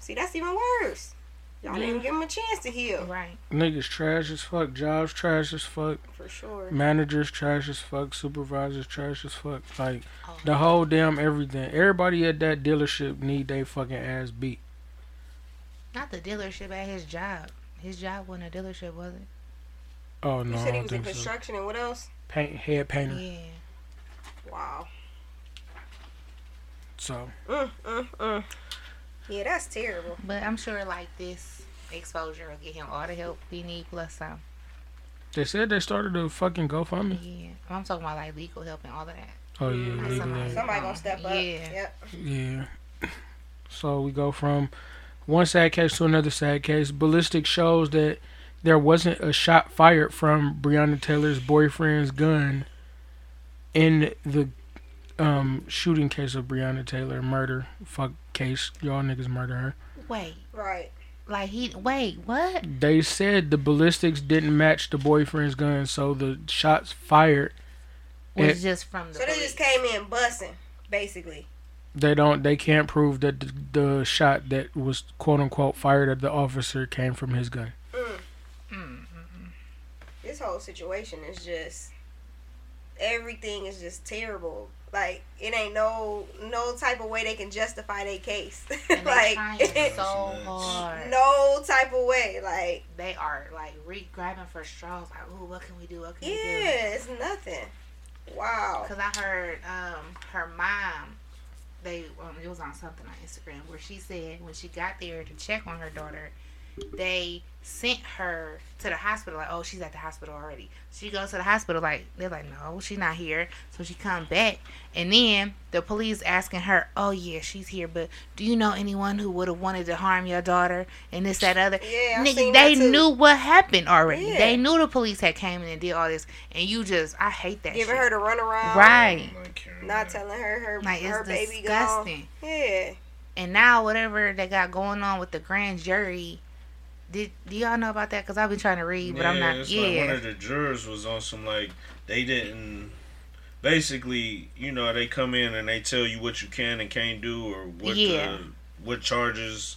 See, that's even worse. Y'all didn't give him a chance to heal. Right. Niggas trash as fuck. Jobs trash as fuck. For sure. Managers trash as fuck. Supervisors trash as fuck. Like Oh. the whole damn everything. Everybody at that dealership need they fucking ass beat. Not the dealership at his job. His job wasn't a dealership, was it? Oh no, You said he was in think so. construction and what else? Paint head painter. Yeah. Wow. So Mm, mm, mm. Yeah, that's terrible. But I'm sure like this exposure will get him all the help he need plus some. they said they started a fucking GoFundMe. Yeah. I'm talking about like legal help and all of that. Oh yeah, legal Somebody- aid. Somebody gonna step up. Yeah. Yep. Yeah. So we go from one sad case to another sad case. Ballistic shows that there wasn't a shot fired from Breonna Taylor's boyfriend's gun in the um, shooting case of Breonna Taylor murder fuck case. Y'all niggas murder her. Wait. Right. Like he wait, what? They said the ballistics didn't match the boyfriend's gun, so the shots fired. Was It- just from the So they just came in bussing, basically. They don't. They can't prove that the, the shot that was quote unquote fired at the officer came from his gun. This whole situation is just everything is just terrible. Like it ain't no no type of way they can justify their case. Like trying so hard. no type of way. Like They are like re grabbing for straws. Like, oh, what can we do? What can we do? yeah, it's nothing. Wow. Cause I heard um her mom, they um, it was on something on Instagram where she said when she got there to check on her daughter, they sent her to the hospital like oh she's at the hospital already. She goes to the hospital like they're like no she's not here. So she come back and then the police asking her oh yeah she's here but do you know anyone who would have wanted to harm your daughter and this that other Yeah, I Nigga, they that knew what happened already. Yeah. They knew the police had came in and did all this and you just I hate that Giving shit. her the runaround. right. Oh not telling her her Like her it's baby disgusting. gone. Yeah. And now whatever they got going on with the grand jury, did do y'all know about that? Cause I've been trying to read, but I'm not. it's like one of the jurors was on some like they didn't. Basically, you know, they come in and they tell you what you can and can't do, or what Yeah. the, what charges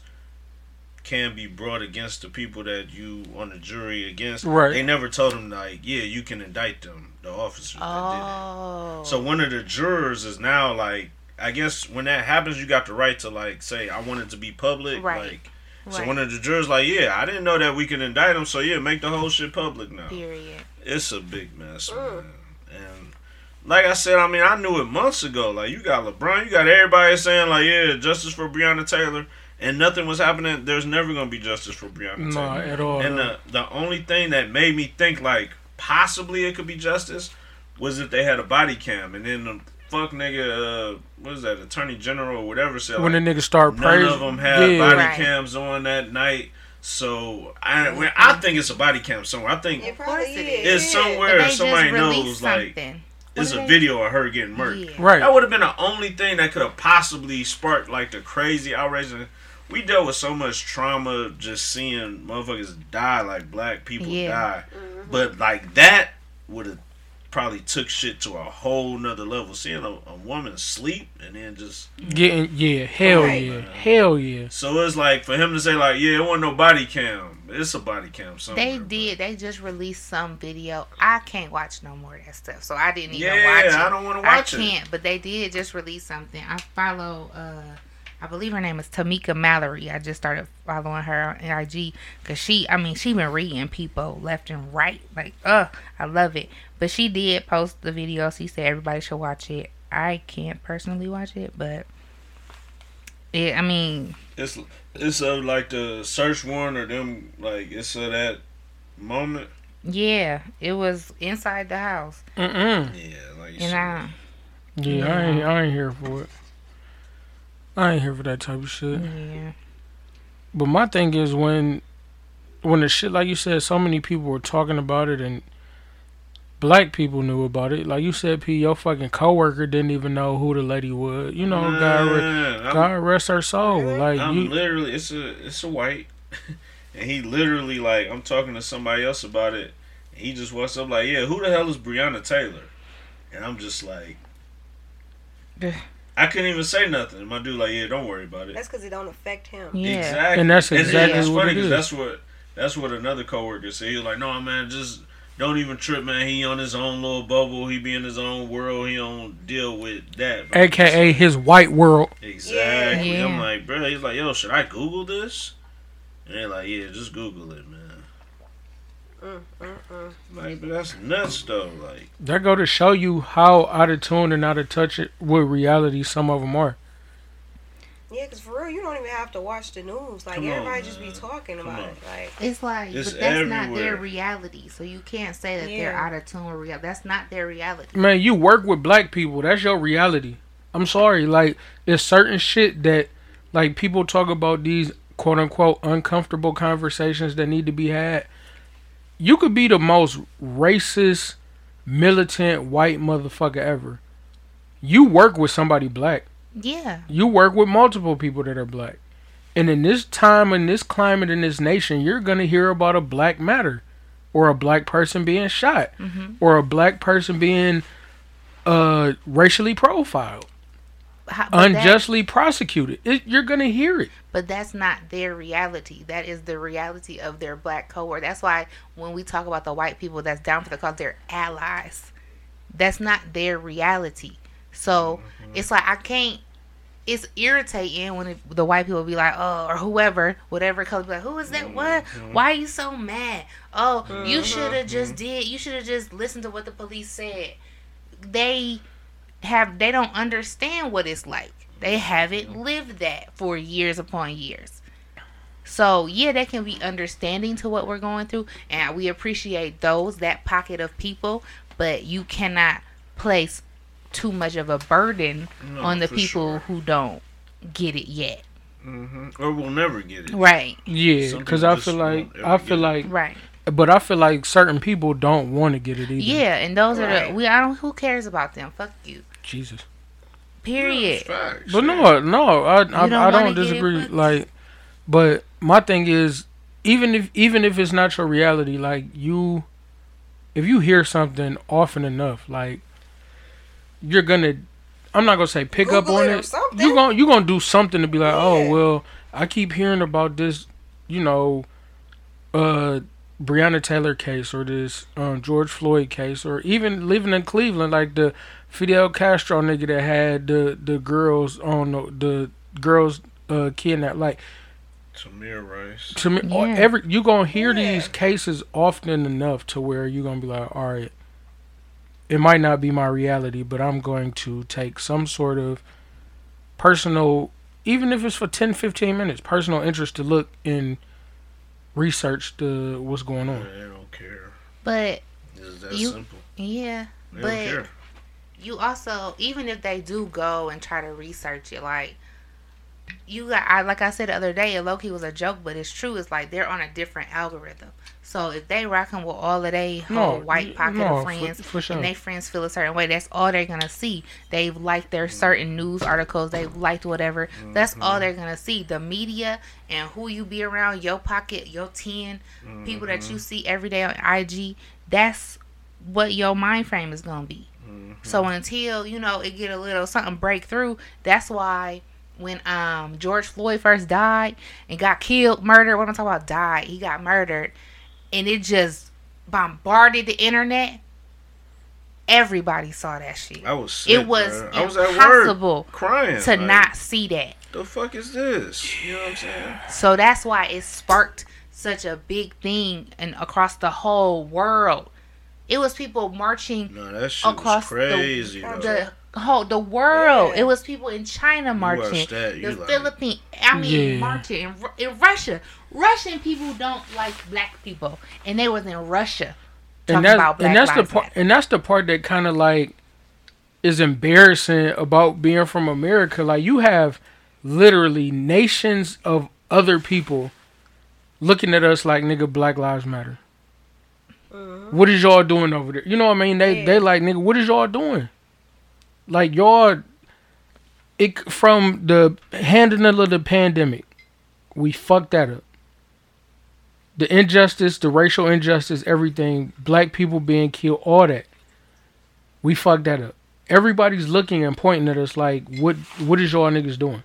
can be brought against the people that you on the jury against. Right. They never told them like, yeah, you can indict them, the officers that did it. oh, So one of the jurors is now like, I guess when that happens, you got the right to like say, I want it to be public. Right. Like, so right. one of the jurors like, yeah, I didn't know that we can indict them. So yeah, make the whole shit public now. period. It's a big mess, Mm. man. And like I said, I mean, I knew it months ago. Like you got LeBron, you got everybody saying like, yeah, justice for Breonna Taylor, and nothing was happening. There's never gonna be justice for Breonna No, Taylor. at all. And the the only thing that made me think like possibly it could be justice was if they had a body cam, and then the fuck nigga, uh, what is that, Attorney General or whatever said when the like, niggas start none praising, of them had yeah, body Right. cams on that night. So I, when, I think it's a body cam somewhere. I think It probably it is. it's yeah. somewhere somebody knows released like something. it's a they- video of her getting murdered. Yeah. right. That would have been the only thing that could have possibly sparked like the crazy outrage. And We dealt with so much trauma just seeing motherfuckers die like black people Yeah. die, Mm-hmm. but like that would have probably took shit to a whole nother level. Seeing a, a woman sleep and then just Getting yeah, hell Right. yeah, hell yeah. so it's like for him to say like yeah, it wasn't no body cam. It's a body cam somewhere. They but- did. They just released some video. I can't watch no more of that stuff, so I didn't even Yeah, watch it. I don't wanna I watch it. I can't. But they did just release something. I follow. uh I believe her name is Tamika Mallory. I just started following her on IG because she, I mean, she been reading people left and right. Like, ugh, I love it. But she did post the video. She said everybody should watch it. I can't personally watch it, but it. I mean, It's it's of like the search warrant or them like it's of that moment. yeah, it was inside the house, Mm-mm. Yeah, like and I. Yeah, I ain't, I ain't here for it. I ain't here for that type of shit. Yeah. But my thing is when, when the shit like you said, so many people were talking about it and black people knew about it. Like you said, P, your fucking coworker didn't even know who the lady was. You know, God, re- God rest her soul. Like I'm you, literally it's a it's a white, and he literally like I'm talking to somebody else about it. And he just walks up like, yeah, who the hell is Breonna Taylor? And I'm just like, I couldn't even say nothing. My dude like, yeah, don't worry about it. That's because it don't affect him. Yeah. Exactly. And that's then exactly it's what funny it 'cause is. That's what that's what another coworker said. He was like, "No, man, just don't even trip, man. He on his own little bubble. He be in his own world. He don't deal with that." bro." AKA his white world. Exactly. Yeah. I'm like, bro. He's like, "Yo, should I Google this?" And they're like, "Yeah, just Google it, man." Mm, mm, mm. Like, but that's nuts though. Like, That go to show you how out of tune and out of touch it with reality some of them are. Yeah, because for real, you don't even have to watch the news. Like Come on, everybody just be talking Come about on. it. Like It's like, It's but that's not their reality. So you can't say that they're out of tune with reality. That's not their reality. Man, you work with black people. That's your reality. I'm sorry. Like, it's certain shit that, like, people talk about these quote unquote uncomfortable conversations that need to be had. You could be the most racist, militant white motherfucker ever. You work with somebody black. Yeah. You work with multiple people that are black. And in this time, in this climate, in this nation, you're going to hear about a black matter or a black person being shot or a black person being uh, racially profiled, How- but that- unjustly prosecuted. It, you're going to hear it. But that's not their reality. That is the reality of their black cohort. That's why when we talk about the white people that's down for the cause, they're allies. That's not their reality. So mm-hmm. it's like I can't. It's irritating when it, the white people be like, oh, or whoever, whatever color, be like, who is that? What? Mm-hmm. Why are you so mad? Oh, you mm-hmm. should have just did. You should have just listened to what the police said. They have. They don't understand what it's like. They haven't lived that for years upon years. So yeah, they can be understanding to what we're going through, and we appreciate those that pocket of people. But you cannot place too much of a burden No, on the people sure. who don't get it yet. hmm or we'll never get it. Right, Yeah, because I feel like I feel like, right. But I feel like certain people don't want to get it either. Yeah, and those are the we. I don't. Who cares about them? Fuck you. Jesus. Period. Facts, But no, no, I I, don't I don't get it, disagree. Like, but my thing is, even if even if it's not your reality, like you, if you hear something often enough, like you're gonna, I'm not gonna say pick up on it or it. You gonna you gonna do something to be like, Yeah. oh well, I keep hearing about this, you know, uh. Breonna Taylor case or this um, George Floyd case or even living in Cleveland like the Fidel Castro nigga that had the the girls on the, the girls uh kidnapped like Tamir Rice. to me all- Yeah. every you gonna hear Yeah. these cases often enough to where you gonna be like all right it might not be my reality but i'm going to take some sort of personal even if it's for 10 15 minutes personal interest to look and research the uh, what's going on They don't care. But It's that You- simple. yeah, They but don't care. you also even if they do go and try to research it like you got I like I said the other day, low key was a joke, but it's true. It's like they're on a different algorithm. So if they rocking with all of they whole No, white pocket no, of friends, for sure. and they friends feel a certain way, that's all they're gonna see. They've liked their certain news articles, they've liked whatever. That's mm-hmm. all they're gonna see. The media and who you be around, your pocket, your ten people that you mm-hmm. see every day on IG. That's what your mind frame is gonna be. Mm-hmm. So until you know it get a little something break through, that's why when um George Floyd first died and got killed, murdered. What I'm talking about, died. He got murdered, and it just bombarded the internet. Everybody saw that shit. I was sick, It was bruh. I was at work impossible crying. to like, not see that. The fuck is this? You know what I'm saying? So that's why it sparked such a big thing and across the whole world. It was people marching No, that shit across was crazy. the, though. the whole the world. Yeah. It was people in China marching, watched that, you the like- Philippines. I mean, Yeah. marching in, in Russia. Russian people don't like black people, and they was in Russia talking and that's about black and that's the part Matter. and that's the part that kind of like is embarrassing about being from America. Like you have literally nations of other people looking at us like nigga Black Lives Matter. Mm-hmm. What is y'all doing over there? You know what I mean? They Yeah. they like nigga, what is y'all doing? Like y'all it from the handling of the pandemic, we fucked that up. The injustice, the racial injustice, everything, black people being killed, all that. We fucked that up. everybody's looking and pointing at us like, what what is y'all niggas doing?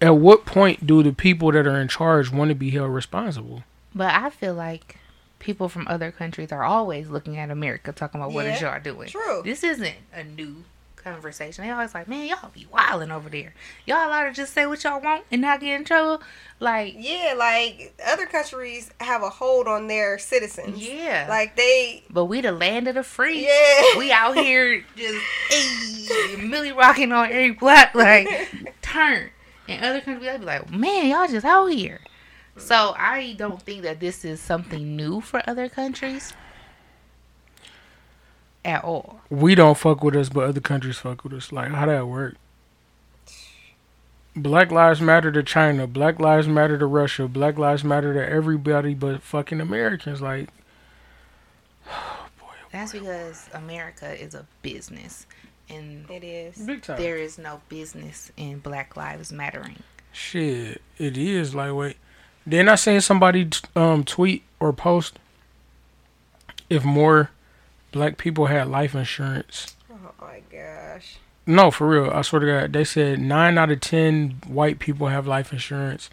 At what point do the people that are in charge want to be held responsible? But I feel like people from other countries are always looking at America talking about what is y'all doing. true. This isn't a new conversation. They always like, man, y'all be wilding over there. Y'all allowed to just say what y'all want and not get in trouble. Like, Yeah, like other countries have a hold on their citizens. yeah. Like they, but we the land of the free. yeah. We out here just hey, Millie rocking on every block like turn. And other countries, they'd be like, man, y'all just out here. So I don't think that this is something new for other countries at all. We don't fuck with us, but other countries fuck with us. Like how that work? Black lives matter to China. Black lives matter to Russia. Black lives matter to everybody but fucking Americans. Like boy, That's because America is a business, and It is. big time. there is no business in Black Lives Mattering. Shit, it is lightweight. Then I seen somebody um tweet or post if more black people had life insurance. Oh my gosh. No, for real. I swear to God, they said nine out of ten white people have life insurance,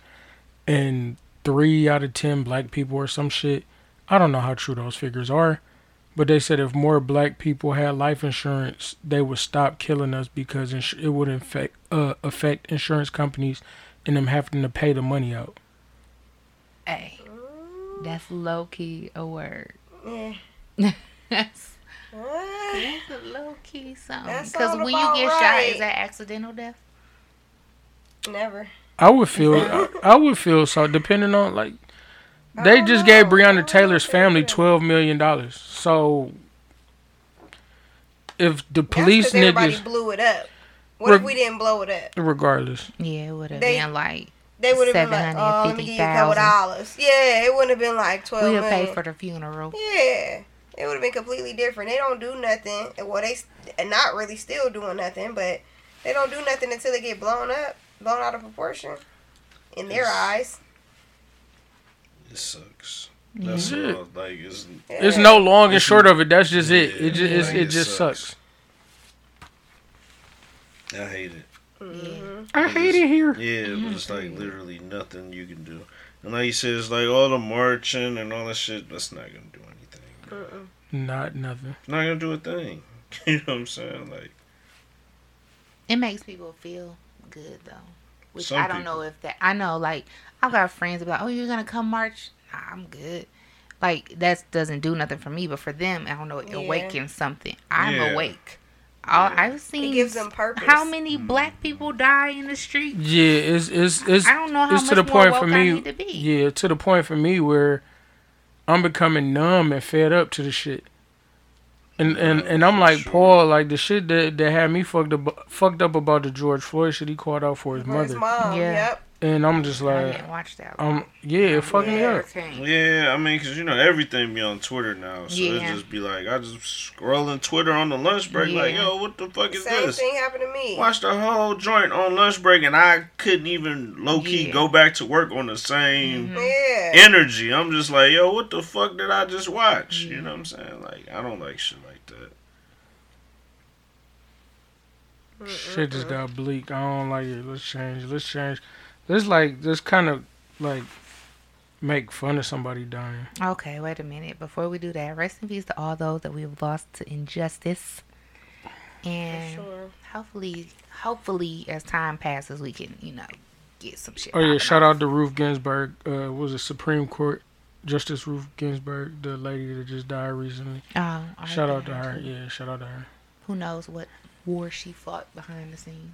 and three out of ten black people or some shit. I don't know how true those figures are, but they said if more black people had life insurance, they would stop killing us because ins- it would affect uh, affect insurance companies and them having to pay the money out. Hey, that's low key a word. Yeah. that's, that's a low key something. Because when you about get shot, is that accidental death? never. I would feel I, I would feel so depending on like they just gave know. I Breonna Taylor's family twelve million dollars. So if the police That's 'cause everybody niggas blew it up. What if we didn't blow it up? regardless. Yeah, it would have been like They would have been like, oh, let me give you a couple 750,000. dollars. Yeah, it wouldn't have been like twelve we'd million. have paid for the funeral. Yeah, it would have been completely different. They don't do nothing. Well, they st- not really still doing nothing, but they don't do nothing until they get blown up, blown out of proportion, in their Yes. eyes. It sucks. That's Yeah. all. Like it's. It's no long and short of it. That's just it. Yeah, It just it's, it it just sucks. sucks. I hate it. Mm-hmm. I hate it here. Yeah, but it's like literally nothing you can do. And like you said, it's like all the marching and all that shit. That's not gonna do anything. Not nothing. Not gonna do a thing. you know what I'm saying? Like It makes people feel good though. Which Some I don't people. know if that. I know, like I've got friends about, oh, you're gonna come march. Nah, I'm good. Like that doesn't do nothing for me, but for them, I don't know. It Yeah. awakens something. I'm Yeah. awake. All, Yeah. I've seen It gives them purpose. how many mm. black people die in the street. Yeah, it's it's it's I don't know how it's much to the more point woke for I me. need to be. Yeah, to the point for me where I'm becoming numb and fed up to the shit. And and, and I'm like Sure. Paul, like the shit that, that had me fucked up fucked up about the George Floyd shit he called out for his For his mother. mom. Yeah. Yep. And I'm just I like didn't watch that. um yeah, it fucked me Yeah. up. Yeah, I mean, cause you know everything be on Twitter now, so it just be like I just scrolling Twitter on the lunch break, like, yo, what the fuck is Same this? thing happened to me. Watch the whole joint on lunch break, and I couldn't even low key Yeah. go back to work on the same Yeah. energy. I'm just like, yo, what the fuck did I just watch? You know what I'm saying? Like, I don't like shit like that. Shit just got bleak. I don't like it. Let's change. Let's change. Let's like just kind of like make fun of somebody dying. Okay, wait a minute. Before we do that, rest in peace to all those that we've lost to injustice. And Sure. hopefully, hopefully, as time passes, we can, you know, get some shit. Oh yeah, shout out to Ruth Ginsburg. Uh, was a Supreme Court Justice Ruth Ginsburg, the lady that just died recently? Oh, Shout out to her. Yeah, shout out to her. Who knows what war she fought behind the scenes?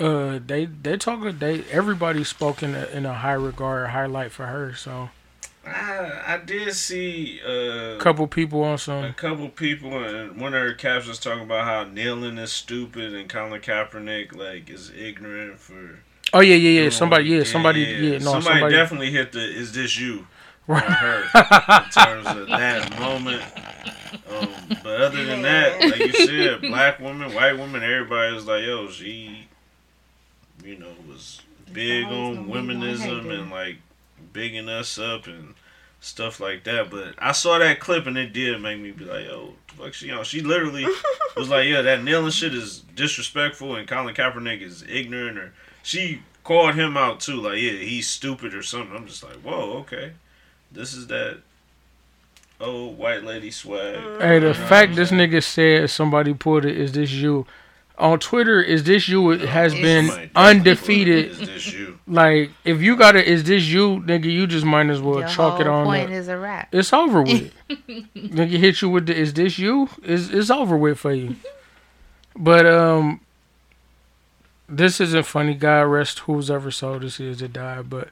Uh, they they talk. They everybody spoke in a, in a high regard, highlight for her. So I, I did see uh, a couple people on a couple people, and one of her captions talking about how kneeling is stupid, and Colin Kaepernick like is ignorant for. Oh yeah, yeah, yeah. Somebody, yeah, somebody, yeah. no, somebody, somebody. definitely hit the "Is this you?" Right. her in terms of that moment. Um, but other than that, like you said, black woman, white woman, everybody was like, "Yo, she, you know, was big on gonna be one womenism and like bigging us up and stuff like that. But I saw that clip and it did make me be like, yo, the fuck she on? She literally was like, yeah, that kneeling shit is disrespectful and Colin Kaepernick is ignorant or she called him out too, like, yeah, he's stupid or something. I'm just like, whoa, okay. This is that old white lady swag. Hey, the You know fact this nigga said somebody put it, is this you? On Twitter, is this you? It has been undefeated. put this you? Like, if you got it, is this you, nigga? You just might as well Your chalk it whole on. point the- is a rap. it's over with. nigga hit you with the, is this you? Is it's over with for you. But um, this isn't funny. God rest who's ever sold this is to die. But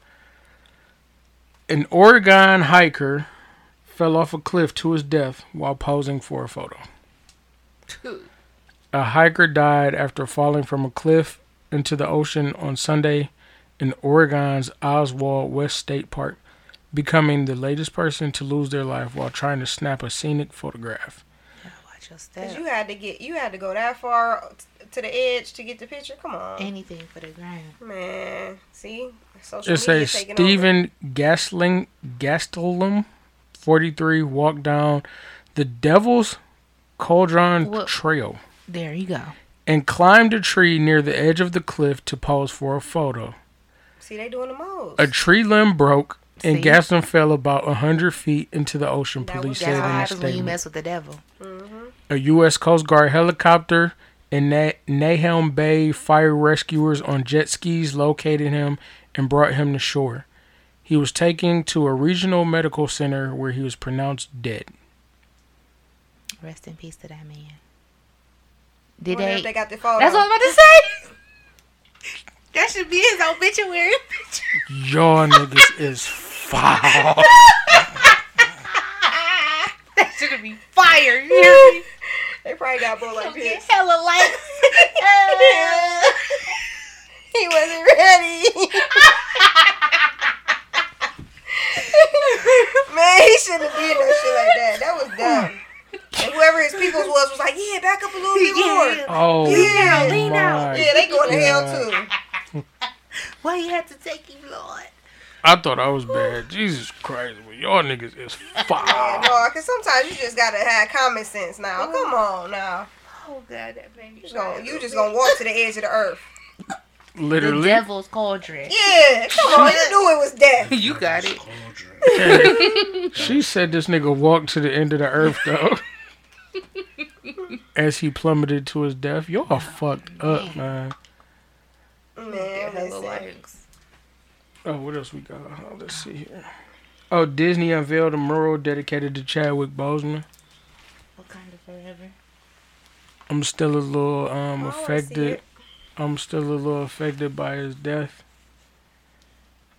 an Oregon hiker fell off a cliff to his death while posing for a photo. A hiker died after falling from a cliff into the ocean on Sunday in Oregon's Oswald West State Park, becoming the latest person to lose their life while trying to snap a scenic photograph. Watch your Cause step. you had to get, you had to go that far to the edge to get the picture. Come on, Anything for the gram. man. See, social It media says taking. Stephen Gastling Gastelum, 43, walked down the Devil's Cauldron What- Trail There you go. and climbed a tree near the edge of the cliff to pose for a photo. See, they doing the most. A tree limb broke and See? Gaston fell about 100 feet into the ocean, That police was- said That's in what a happens when you statement. mess with the devil. Mm-hmm. A U.S. Coast Guard helicopter and Na- Nahum Bay fire rescuers on jet skis located him and brought him to shore. He was taken to a regional medical center where he was pronounced dead. Rest in peace to that man. Did Wonder they? if they got the photo. That's what I'm about to say. That should be his obituary picture. Y'all niggas is foul. That should be fire. You hear me? They probably got both like Get this. hella likes. he wasn't ready. Man, he shouldn't have did no shit like that. That was dumb. And whoever his peoples was was like, yeah, back up a little bit more. Yeah. Oh Lean out, lean out. Yeah, they going to hell too. Why you had to take him, Lord? I thought I was bad. Jesus Christ, but y'all niggas is foul. No, because sometimes you just gotta have common sense now. Come oh. on now. Oh God, that made me. You gonna, you just gonna walk to the edge of the earth. the Literally. devil's cauldron. Yeah, come on. You knew it was death. You got it. She said this nigga walked to the end of the earth though. As he plummeted to his death. Y'all fucked up, man. Man, Hella listen. Oh, what else we got? Oh, let's see here. Oh, Disney unveiled a mural dedicated to Chadwick Boseman. What kind of forever? I'm still a little um I wanna see affected. It. I'm still a little affected by his death.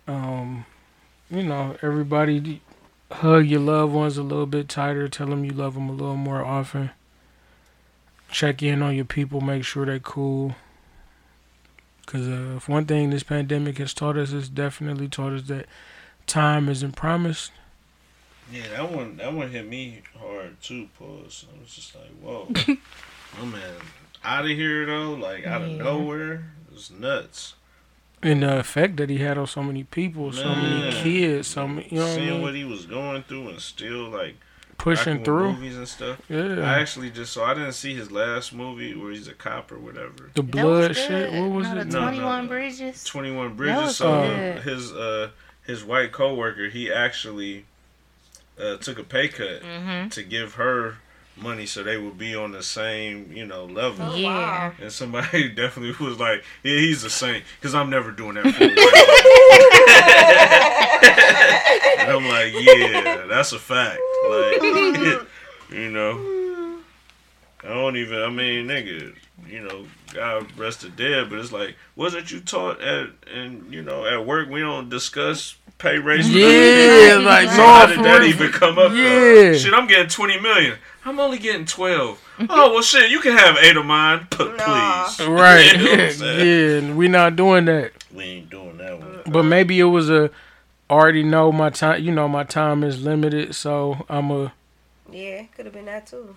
Um, you know, everybody hug your loved ones a little bit tighter. Tell them you love them a little more often. Check in on your people. Make sure they're cool. Cause uh, if one thing this pandemic has taught us, it's definitely taught us that time isn't promised. Yeah, that one that one hit me hard too, pause. I was just like, whoa. oh man. Out of here though, like out of Yeah. nowhere. It's nuts. And the effect that he had on so many people, so many kids, so many, you know what I Seeing mean? what he was going through and still like pushing through. movies and stuff. Yeah. I actually just saw I didn't see his last movie where he's a cop or whatever. the That was blood good. shit. What was no, it? The No, no, 21 no. Bridges. Twenty One That Bridges. was So good. his uh his white coworker, he actually uh, took a pay cut Mm-hmm. to give her money so they would be on the same, you know, level. Oh, Yeah. wow. And somebody definitely was like, "Yeah, he's a saint," because I'm never doing that for and I'm like, "Yeah, that's a fact." Like, you know, I don't even. I mean, nigga, you know, God rest the dead, but it's like, wasn't you taught at and you know at work we don't discuss pay raises? Yeah, like So no, how did for that even come up? though? Yeah. Shit, I'm getting 20 million. I'm only getting 12. oh, well, shit, you can have eight of mine. P- Nah. please. Right. You know Yeah, saying? yeah, we not doing that. We ain't doing that one. Uh, but maybe it was a already know my time. You know, my time is limited, so I'm a. Yeah, could have been that too.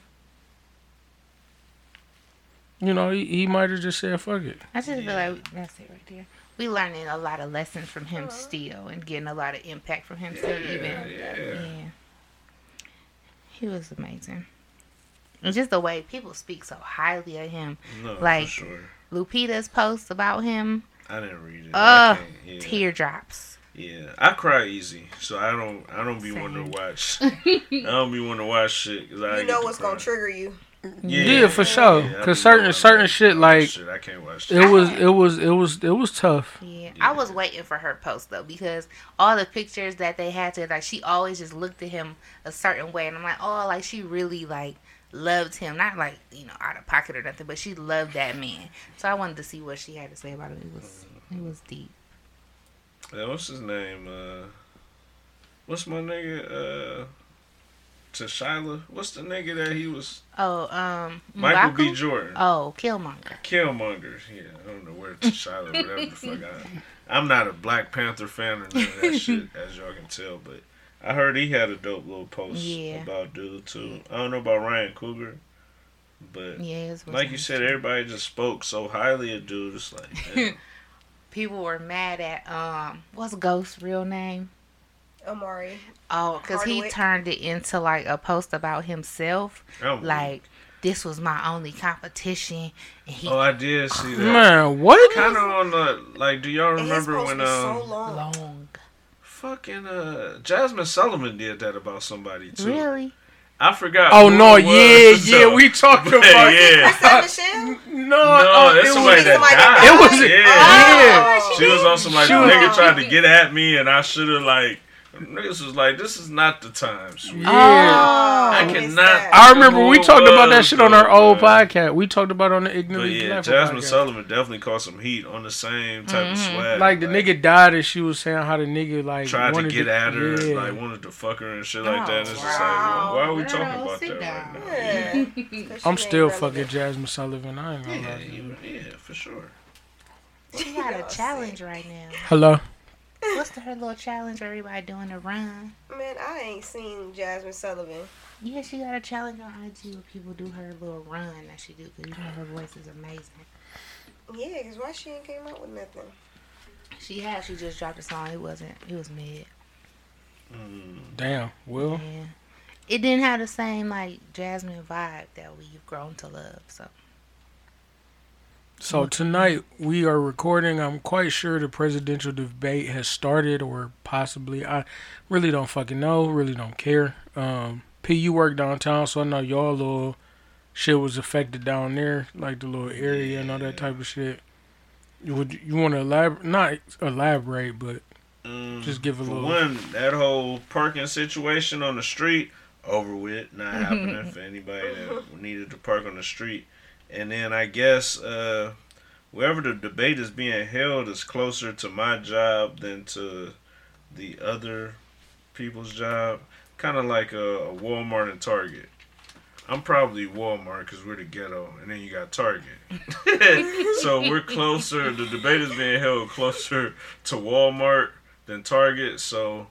You know, he, he might have just said fuck it. I just feel like that's it right there. We learning a lot of lessons from him still, and getting a lot of impact from him still. Even yeah. yeah, he was amazing. And just the way people speak so highly of him. No, Like- for sure. Lupita's post about him, I didn't read it. uh, yeah. teardrops. Yeah, I cry easy, so I don't. I don't be wanting to watch. I don't be wanting to watch shit because I You get know what's gonna trigger you. Yeah, for sure. Yeah, Cause certain knowing certain shit like shit, I can't watch. it was it was it was it was tough. Yeah. Yeah. I was waiting for her post though because all the pictures that they had to like she always just looked at him a certain way and I'm like oh like she really like loved him not like you know out of pocket or nothing but she loved that man so I wanted to see what she had to say about him it was it was deep Yeah, what's his name? Uh, what's my nigga? Uh, T'Challa. What's the nigga that he was? oh um Michael B. Jordan. oh Killmonger Killmonger. Yeah, I don't know where T'Challa, whatever the fuck. I, I'm not a Black Panther fan or none of that shit, as y'all can tell. But I heard he had a dope little post Yeah. about dude too. I don't know about Ryan Coogler, but yeah like you said, too. everybody just spoke so highly of dude. It's like, people were mad at um what's Ghost's real name Omari. oh because he turned it into like a post about himself I'm like this was my only competition and he Oh, I did see that. Man, what? Kind of on the like. Do y'all remember post when was um so long. long fucking uh Jazmine Sullivan did that about somebody too? really I forgot. Oh who no, it yeah, was, yeah, though. we talked But, about yeah. Is that Michelle? No, No, oh, that's it somebody was, that Somebody died. It was- yeah. yeah. She was on some like She the nigga tried to get at me, and I should have like niggas was like, this is not the time. sweetie." Yeah. Oh, I cannot- I remember we talked about that shit on our old man? podcast. We talked about it on the But yeah, Jazmine podcast. Sullivan definitely caught some heat on the same type of mm-hmm. swag. Like the nigga died, and she was saying how the nigga like tried to wanted get at her, Yeah. like wanted to fuck her and shit like Oh, that. And it's just wow. like, why are we Girl, talking about that down. right now? Yeah. 'Cause she I'm ain't still relevant. fucking Jazmine Sullivan. I ain't gonna Yeah, lie. to you. you, yeah, for sure. she got a challenge right now Hello. What's the, her little challenge where everybody doing a run Man, I ain't seen Jazmine Sullivan. yeah she got a challenge on IG where people do her little run that she do because you know her voice is amazing Yeah, cause why she ain't came out with nothing? she had she just dropped a song it wasn't it was mid Mm. Damn. Well, yeah it didn't have the same like Jazmine vibe that we've grown to love so so tonight we are recording. I'm quite sure the presidential debate has started, or possibly. I really don't fucking know. Really don't care. Um, P, you work downtown, so I know y'all little shit was affected down there, like the little area and all that type of shit. You would you want to elaborate? Not elaborate, but Mm, Just give a for little- one, that whole parking situation on the street over with, not happening for anybody that needed to park on the street. And then I guess uh, wherever the debate is being held is closer to my job than to the other people's job. Kind of like a, a Walmart and Target. I'm probably Walmart because we're the ghetto, and then you got Target. so we're closer. The debate is being held closer to Walmart than Target. So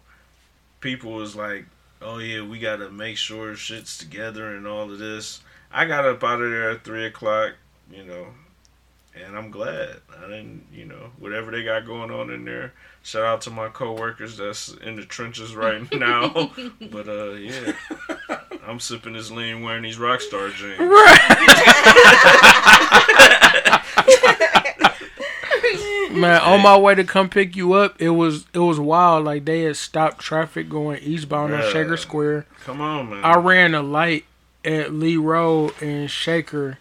people was like, "Oh yeah, we gotta make sure shit's together and all of this." I got up out of there at three o'clock, you know, and I'm glad. I didn't, you know, whatever they got going on in there. Shout out to my coworkers that's in the trenches right now. but uh, yeah, I'm sipping this lean, wearing these Rockstar jeans. Right. Man, on my way to come pick you up, it was it was wild. Like they had stopped traffic going eastbound on Yeah. Shaker Square. Come on, man. I ran a light at Lee Road and Shaker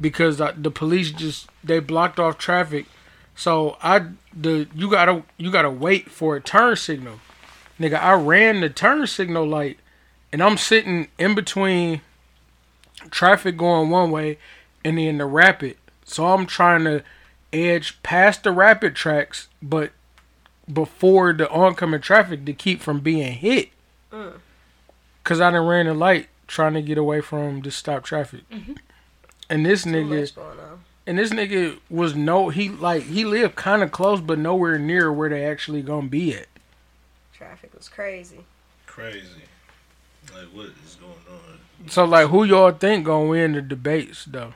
because the police just they blocked off traffic. So I the you gotta you gotta wait for a turn signal, nigga. I ran the turn signal light, and I'm sitting in between traffic going one way and then the rapid. So I'm trying to edge past the rapid tracks, but before the oncoming traffic to keep from being hit. Mm. Cause I done ran the light trying to get away from the stop traffic. Mm-hmm. And this Too nigga much going on. and this nigga was no he like he lived kind of close but nowhere near where they actually gonna be at. Traffic was crazy. Crazy. Like what is going on? So like who y'all think gonna win the debates though?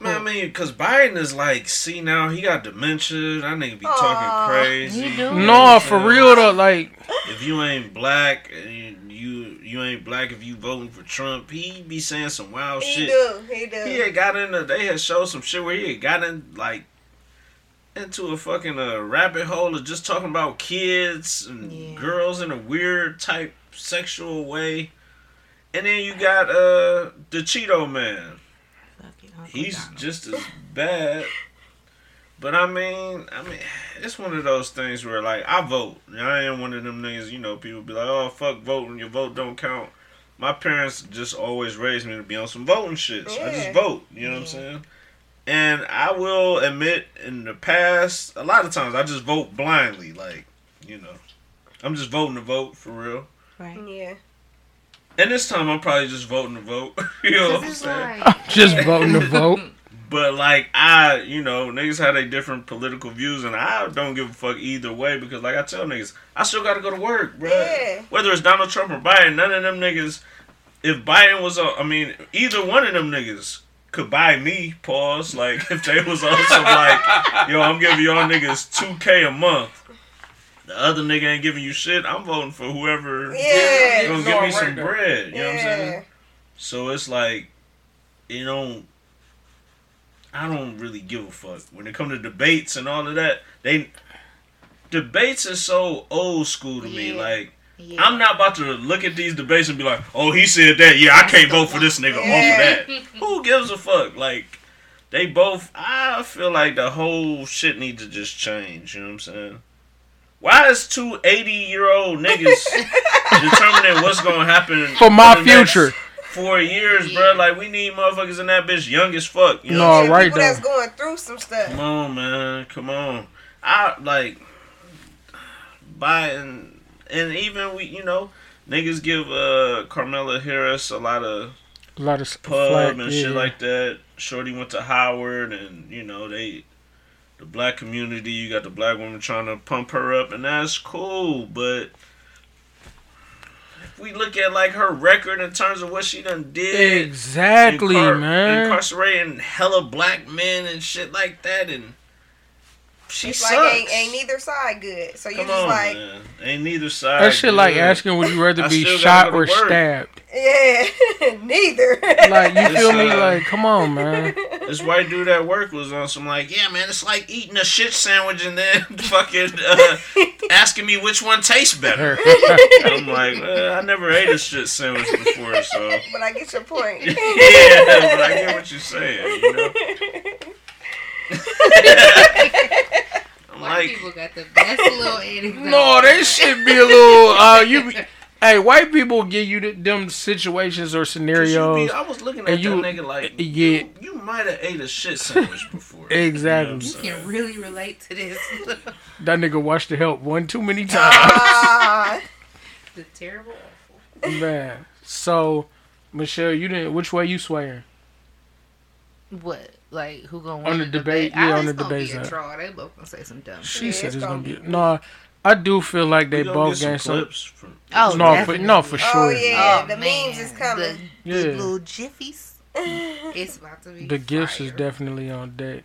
Man, I mean, cause Biden is like, see now he got dementia. That nigga be Aw. talking crazy. He do. You know No, for real though. Like, If you ain't black, and you you ain't black if you voting for Trump. He be saying some wild He shit. do. He do. He had got into. They had showed some shit where he had gotten like into a fucking uh, rabbit hole of just talking about kids and Yeah. girls in a weird type sexual way. And then you got uh the Cheeto man. Fucking Uncle He's Donald. just as bad. But I mean, I mean, it's one of those things where like I vote. I am one of them niggas. You know, people be like, "Oh, fuck voting. Your vote don't count." My parents just always raised me to be on some voting shit. So I just vote. You know what I'm saying? And I will admit, in the past, a lot of times I just vote blindly. Like, you know, I'm just voting to vote for real. right. Yeah. And this time I'm probably just voting to vote. you know what I'm This is saying? like, just voting to vote. But like I, you know, niggas have their different political views, and I don't give a fuck either way because, like I tell niggas, I still got to go to work, bro. Yeah. Whether it's Donald Trump or Biden, none of them niggas. If Biden was, a, I mean, either one of them niggas could buy me. Pause. Like if they was also like, yo, I'm giving y'all niggas two k a month. The other nigga ain't giving you shit. I'm voting for whoever Yeah. gonna give me some bread. You know what I'm saying? So it's like, you know, I don't really give a fuck when it comes to debates and all of that. They debates are so old school to me. Like yeah. I'm not about to look at these debates and be like, oh, he said that. Yeah, I can't vote for this nigga Yeah. off of that. Who gives a fuck? Like they both. I feel like the whole shit needs to just change. You know what I'm saying? Why is two 80 year old niggas determining what's gonna happen For my the next future. Four years, Yeah. bro. Like we need motherfuckers in that bitch young as fuck. You know? No, what right People that's going through some stuff. Come on, man. Come on. I like Biden, and even we, you know, niggas give uh Kamala Harris a lot of A lot of pub flack, and yeah. shit like that. Shorty went to Howard, and you know they, the black community. You got the black woman trying to pump her up, and that's cool. But if we look at like her record in terms of what she done did, Exactly, incar- man. incarcerating hella black men and shit like that, and she It's sucks. like ain't, ain't neither side good. So you Come just on, like, man. Ain't neither side. That shit like asking would you rather be shot or work. stabbed? yeah, neither. Like you feel me? uh, Like come on, man. This white dude at work was on some like, yeah, man, it's like eating a shit sandwich and then fucking uh, asking me which one tastes better. I'm like, well, I never ate a shit sandwich before, so but I get your point. yeah, but I get what you're saying. You know, I'm White like, people got the best little anecdote. no, they should be a little. Uh, you. Be, hey, white people give you the, them situations or scenarios. be- I was looking at you- that nigga like, yeah. you, you might have ate a shit sandwich before. Exactly. You know You I'm can saying? really relate to this. That nigga watched the help one too many times. Ah, the terrible, awful. man. So, Michelle, you didn't. Which way you swaying? What? Like who gonna win On the debate- yeah, I on the gonna debate Be a side. draw. They both gonna say some dumb shit. She Yeah, said it's it's gonna gonna be. be- No, I do feel like they both get gained some. clips from. Oh, no, for, definitely. no, for oh yeah, Oh, the memes is coming. The, Yeah. the little jiffies. It's about to be. The gifts is definitely on deck.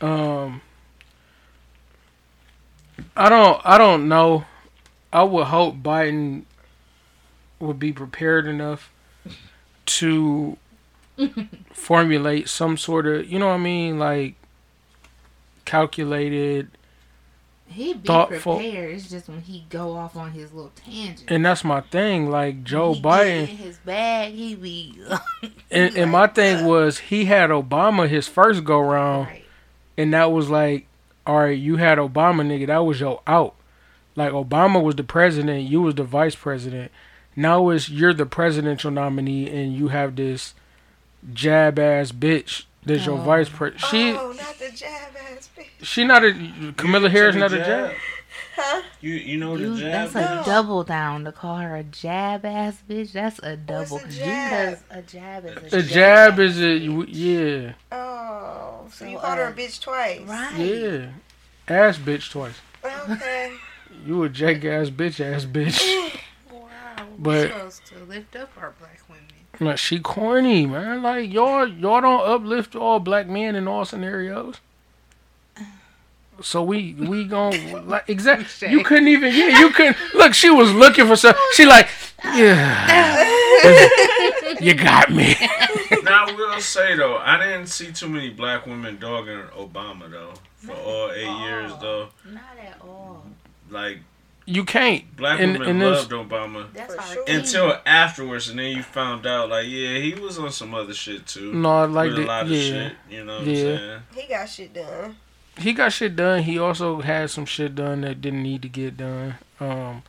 Um, I don't. I don't know. I would hope Biden would be prepared enough to formulate some sort of, you know what I mean, like calculated. He'd be thoughtful. prepared. It's just when he go off on his little tangent. And that's my thing. Like Joe he Biden, in his bag. He be. and, and my thing was he had Obama his first go round. Right. and that was like, all right, you had Obama, nigga. That was your out. Like Obama was the president, you was the vice president. Now it's you're the presidential nominee, and you have this jab ass bitch that's your Oh. vice president. She oh, not the jab ass bitch. she not a Kamala You Harris, not the a jab. Huh? You you know You, the jab? that's a No. double down to call her a jab ass bitch. That's a double. a jab? Because a jab is a, A jab is a yeah Oh, so, you So, called her uh, a bitch twice. right. yeah ass bitch twice. Okay. You a jack ass bitch ass bitch. Wow. But- We're supposed to lift up our black women. Man, she corny, man. Like y'all, y'all don't uplift all black men in all scenarios. So we we gon' like exactly. You couldn't even yeah. You couldn't look. She was looking for some. She like yeah. you got me. now I will say though, I didn't see too many black women dogging Obama though for all eight years though. Not at all. Like You can't. black In- women in this- loved Obama That's For sure. until afterwards, and then you found out like yeah, he was on some other shit too. No, like with a lot of yeah. shit. You know what Yeah. I'm saying? He got shit done. he got shit done. He also had some shit done that didn't need to get done. Um,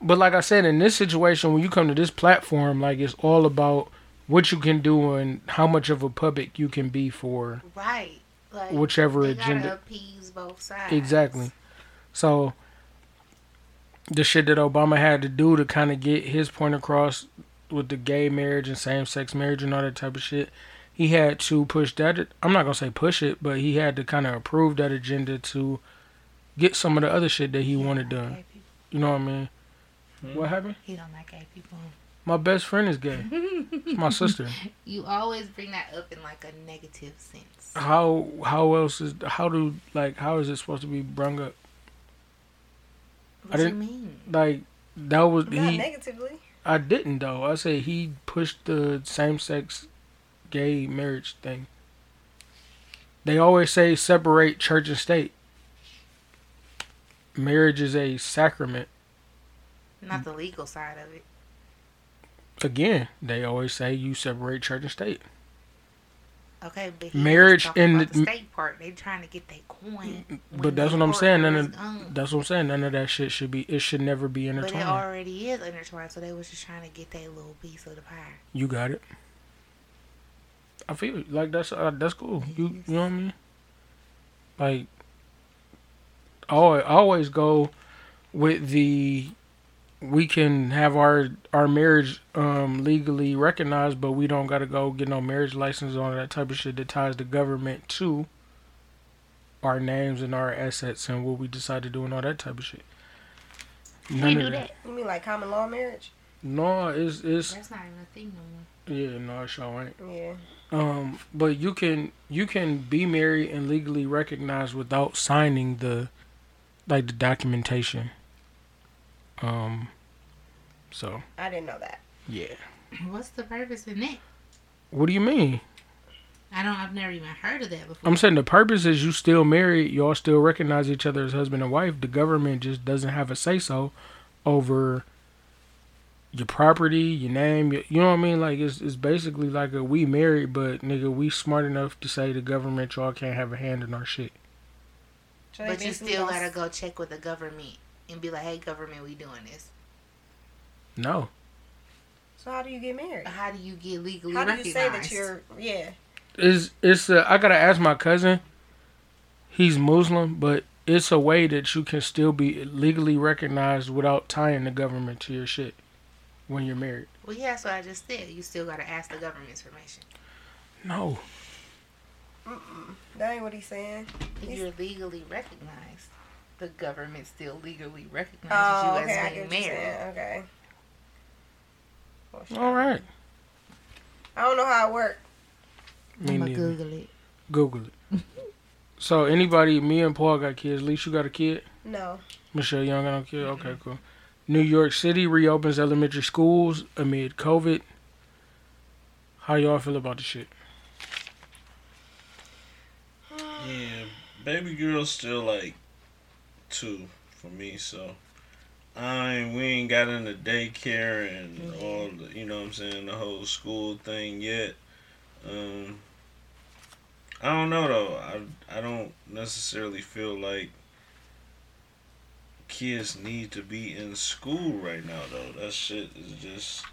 but like I said, in this situation, when you come to this platform, like it's all about what you can do and how much of a puppet you can be for Right. Like, whichever agenda. appease both sides. Exactly. So the shit that Obama had to do to kind of get his point across with the gay marriage and same sex marriage and all that type of shit, he had to push that. I'm not gonna say push it, but he had to kind of approve that agenda to get some of the other shit that he wanted done. You know what I mean? Hmm? What happened? He don't like gay people. My best friend is gay. It's my sister. You always bring that up in like a negative sense. How how else is how do like how is it supposed to be brung up? What do you didn't- mean? Like that was Not he. negatively. I didn't though. I said he pushed the same sex gay marriage thing. They always say separate church and state. Marriage is a sacrament. Not the legal side of it. Again, they always say you separate church and state. Okay, but Marriage was talking in about the- state part. They trying to get their coin. But that's what I'm saying. None of, that's what I'm saying. None of that shit should be. It should never be intertwined. But it already is intertwined, so they was just trying to get that little piece of the pie. You got it. I feel it. like that's uh, that's cool. You you know what I mean? Like, I always go with the we can have our our marriage um, legally recognized, but we don't got to go get no marriage license on that type of shit that ties the government to our names and our assets and what we decide to do and all that type of shit. Can't None do of that. You mean like common law marriage? No, it's it's That's not even a thing no more. yeah, no, it sure ain't. Yeah. Um, but you can you can be married and legally recognized without signing the like the documentation. Um, so I didn't know that. yeah. What's the purpose in that? What do you mean? I don't. I've never even heard of that before. I'm saying the purpose is you still married, y'all still recognize each other as husband and wife. The government just doesn't have a say so over your property, your name. Your, you know what I mean? Like it's it's basically like a we married, but nigga, we smart enough to say the government y'all can't have a hand in our shit. So but you still gonna gotta go check with the government and be like, "Hey, government, we doing this." No. So how do you get married? How do you get legally How do you recognized? say that you're? Yeah. It's it's uh, I gotta ask my cousin. He's Muslim, but it's a way that you can still be legally recognized without tying the government to your shit when you're married. Well, yeah, that's what I just said. You still gotta ask the government's permission. No. That ain't what he's saying. He's- you're legally recognized, the government still legally recognizes Oh, you okay. As get being what you're married. saying. Okay. Well. All right. I don't know how it works. Me I'ma neither. Google it. Google it. so anybody, me and Paul got kids. At least you got a kid. No. Michelle Young got no kid. Okay, cool. New York City reopens elementary schools amid COVID. How y'all feel about the shit? Yeah, baby girl's still like two for me, so I ain't, we ain't got into daycare and all the you know what I'm saying, the whole school thing yet. Um I don't know though. I I don't necessarily feel like kids need to be in school right now though. That shit is just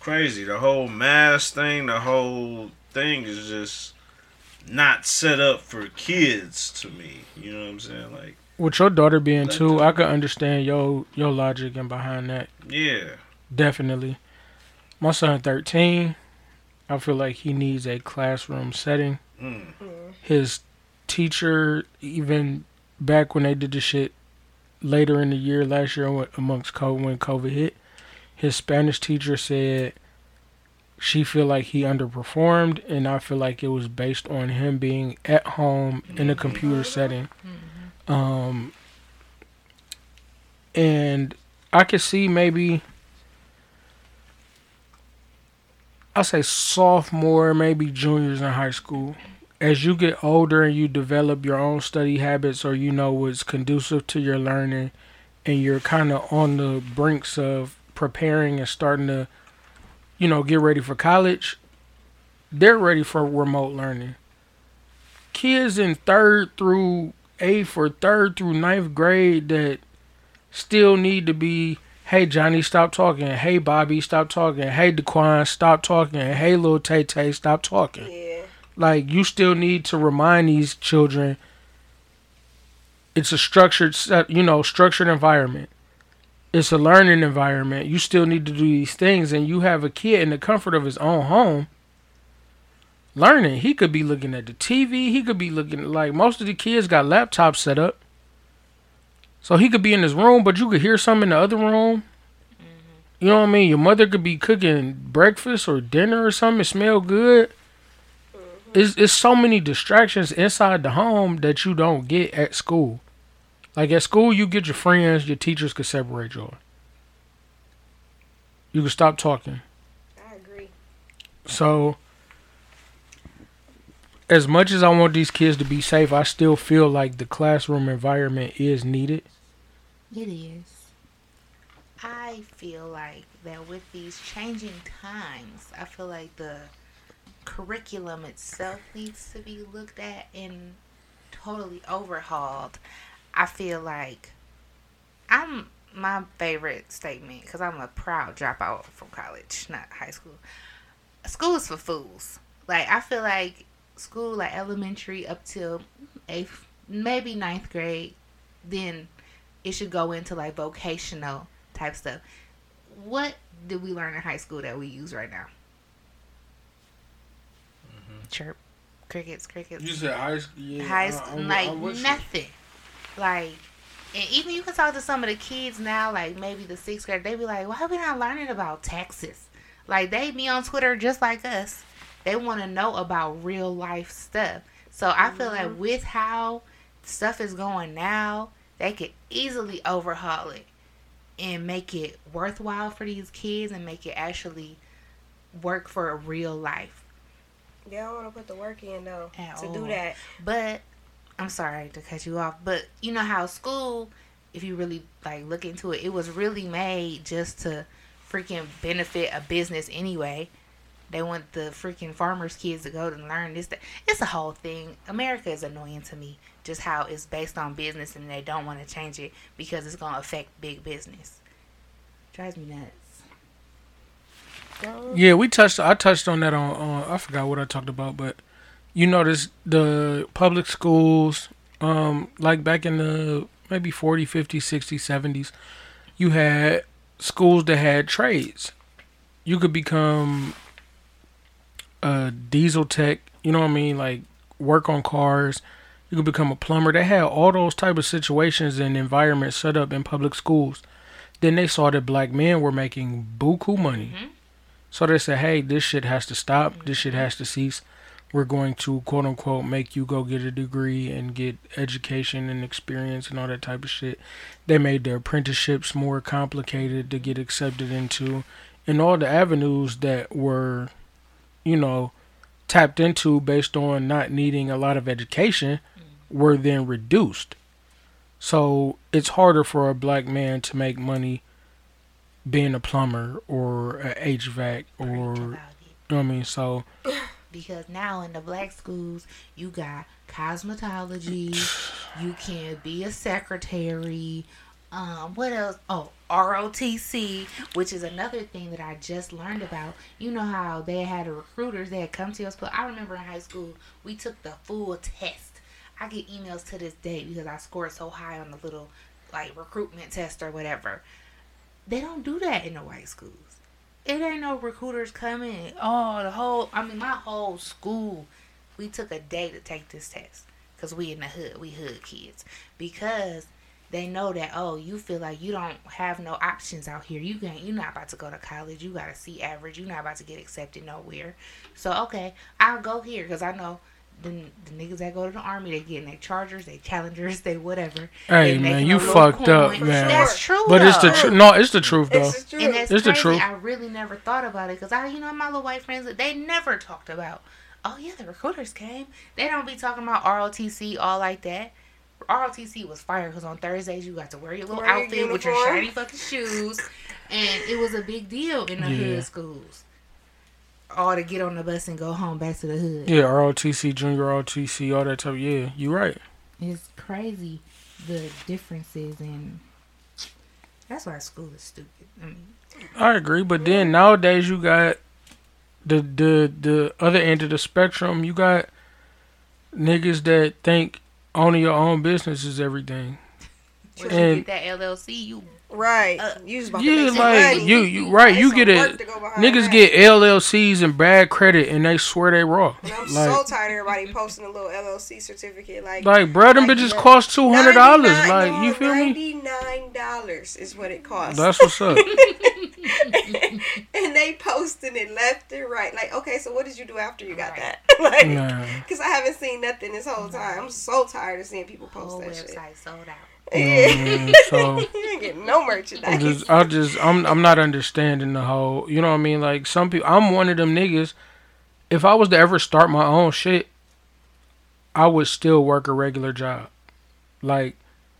crazy. The whole mask thing, the whole thing is just not set up for kids to me. You know what I'm saying? Like, With your daughter being Let two, I could understand your your logic and behind that. yeah, Definitely. My son, thirteen. I feel like he needs a classroom setting. mm, mm. his teacher even back when they did the shit later in the year last year amongst COVID when COVID hit, his Spanish teacher said she feel like he underperformed, and I feel like it was based on him being at home in a mm-hmm. computer setting. Mm. Um, and I could see maybe I'll say sophomore, maybe juniors in high school. As you get older and you develop your own study habits or you know what's conducive to your learning and you're kind of on the brinks of preparing and starting to you know get ready for college, they're ready for remote learning. Kids in third through eighth or third through ninth grade that still need to be Hey Johnny, stop talking. Hey Bobby, stop talking. Hey Daquan, stop talking. Hey little Tay Tay, stop talking. Yeah. Like you still need to remind these children it's a structured set, uh, you know, structured environment. It's a learning environment. You still need to do these things and you have a kid in the comfort of his own home learning. He could be looking at the TV, he could be looking like most of the kids got laptops set up. So he could be in his room, but you could hear something in the other room. Mm-hmm. You know what I mean? Your mother could be cooking breakfast or dinner or something. It smell good. Mm-hmm. It's, it's so many distractions inside the home that you don't get at school. Like at school, you get your friends, your teachers could separate you. You can stop talking. I agree. So, as much as I want these kids to be safe, I still feel like the classroom environment is needed. It is. I feel like that with these changing times, I feel like the curriculum itself needs to be looked at and totally overhauled. I feel like I'm my favorite statement because I'm a proud dropout from college, not high school. School is for fools. Like I feel like school, like elementary up till eighth, maybe ninth grade, then it should go into like vocational type stuff. What did we learn in high school that we use right now? Mm-hmm. Chirp, crickets, crickets. You said high school. Yeah, high school, like nothing. Like, and even you can talk to some of the kids now, like maybe the sixth grade, they be like, "Why we not learning about taxes?" Like they be on Twitter just like us. They want to know about real life stuff. So I feel like mm-hmm. with how stuff is going now, they could easily overhaul it and make it worthwhile for these kids and make it actually work for a real life. They don't want to put the work in though At to all. do that. But I'm sorry to cut you off, but you know how school, if you really like look into it, it was really made just to freaking benefit a business anyway. They want the freaking farmers' kids to go and learn this. It's a whole thing. America is annoying to me. Just how it's based on business and they don't want to change it because it's gonna affect big business. Drives me nuts. Yeah, we touched. I touched on that on. on I forgot what I talked about, but you notice the public schools, um, like back in the maybe 40, 50, 60, 70s, you had schools that had trades. You could become a diesel tech. You know what I mean? Like work on cars. You could become a plumber. They had all those type of situations and environments set up in public schools. Then they saw that black men were making buku money. Mm-hmm. So they said, hey, this shit has to stop. This shit mm-hmm. has to cease. We're going to quote unquote make you go get a degree and get education and experience and all that type of shit. They made their apprenticeships more complicated to get accepted into. And all the avenues that were, you know, tapped into based on not needing a lot of education mm. were then reduced. So it's harder for a black man to make money being a plumber or a HVAC or you know what I mean. So because now in the black schools you got cosmetology you can be a secretary um what else oh rotc which is another thing that i just learned about you know how they had recruiters that had come to us but i remember in high school we took the full test i get emails to this day because i scored so high on the little like recruitment test or whatever they don't do that in the white schools it ain't no recruiters coming. Oh, the whole, I mean, my whole school, we took a day to take this test. Because we in the hood, we hood kids. Because they know that oh you feel like you don't have no options out here you can't you're not about to go to college you gotta see average you're not about to get accepted nowhere so okay i'll go here because i know the, the niggas that go to the army they getting their chargers they challengers they whatever Hey man, you fucked up, coin. man. that's true But it's the truth. No, it's the truth though. It's true. And that's It's the truth. I really never thought about it because I, you know, my little white friends, they never talked about, oh yeah, the recruiters came. They don't be talking about ROTC all like that. ROTC was fire because on Thursdays you got to wear your little Wear your outfit with your shiny fucking shoes, and it was a big deal in the Yeah. hood schools. All to get on the bus and go home back to the hood. Yeah, ROTC, junior ROTC, all that stuff. Yeah, you right. It's crazy the differences and that's why school is stupid. I mean, I agree, but then nowadays you got the the the other end of the spectrum. You got niggas that think owning your own business is everything. once And- you get that LLC, you Right. Uh, you just Yeah, like money. you, you right. You get it. work to go behind Niggas that. get LLCs and bad credit, and they swear they raw. And I'm Like, so tired of everybody posting a little LLC certificate. Like, like, bro, them like, bitches look, cost two hundred dollars. Like, no, you feel me? Ninety-nine dollars is what it costs. That's what's up. and they posting it left and right. Like, okay, so what did you do after you got that? like, Nah. because I haven't seen nothing this whole time. I'm so tired of seeing people post whole that shit. website sold out. Yeah. Mm, so you ain't getting no merchandise. I just, I just, I'm, I'm not understanding the whole. You know what I mean? Like some people, I'm one of them niggas. If I was to ever start my own shit, I would still work a regular job. Like,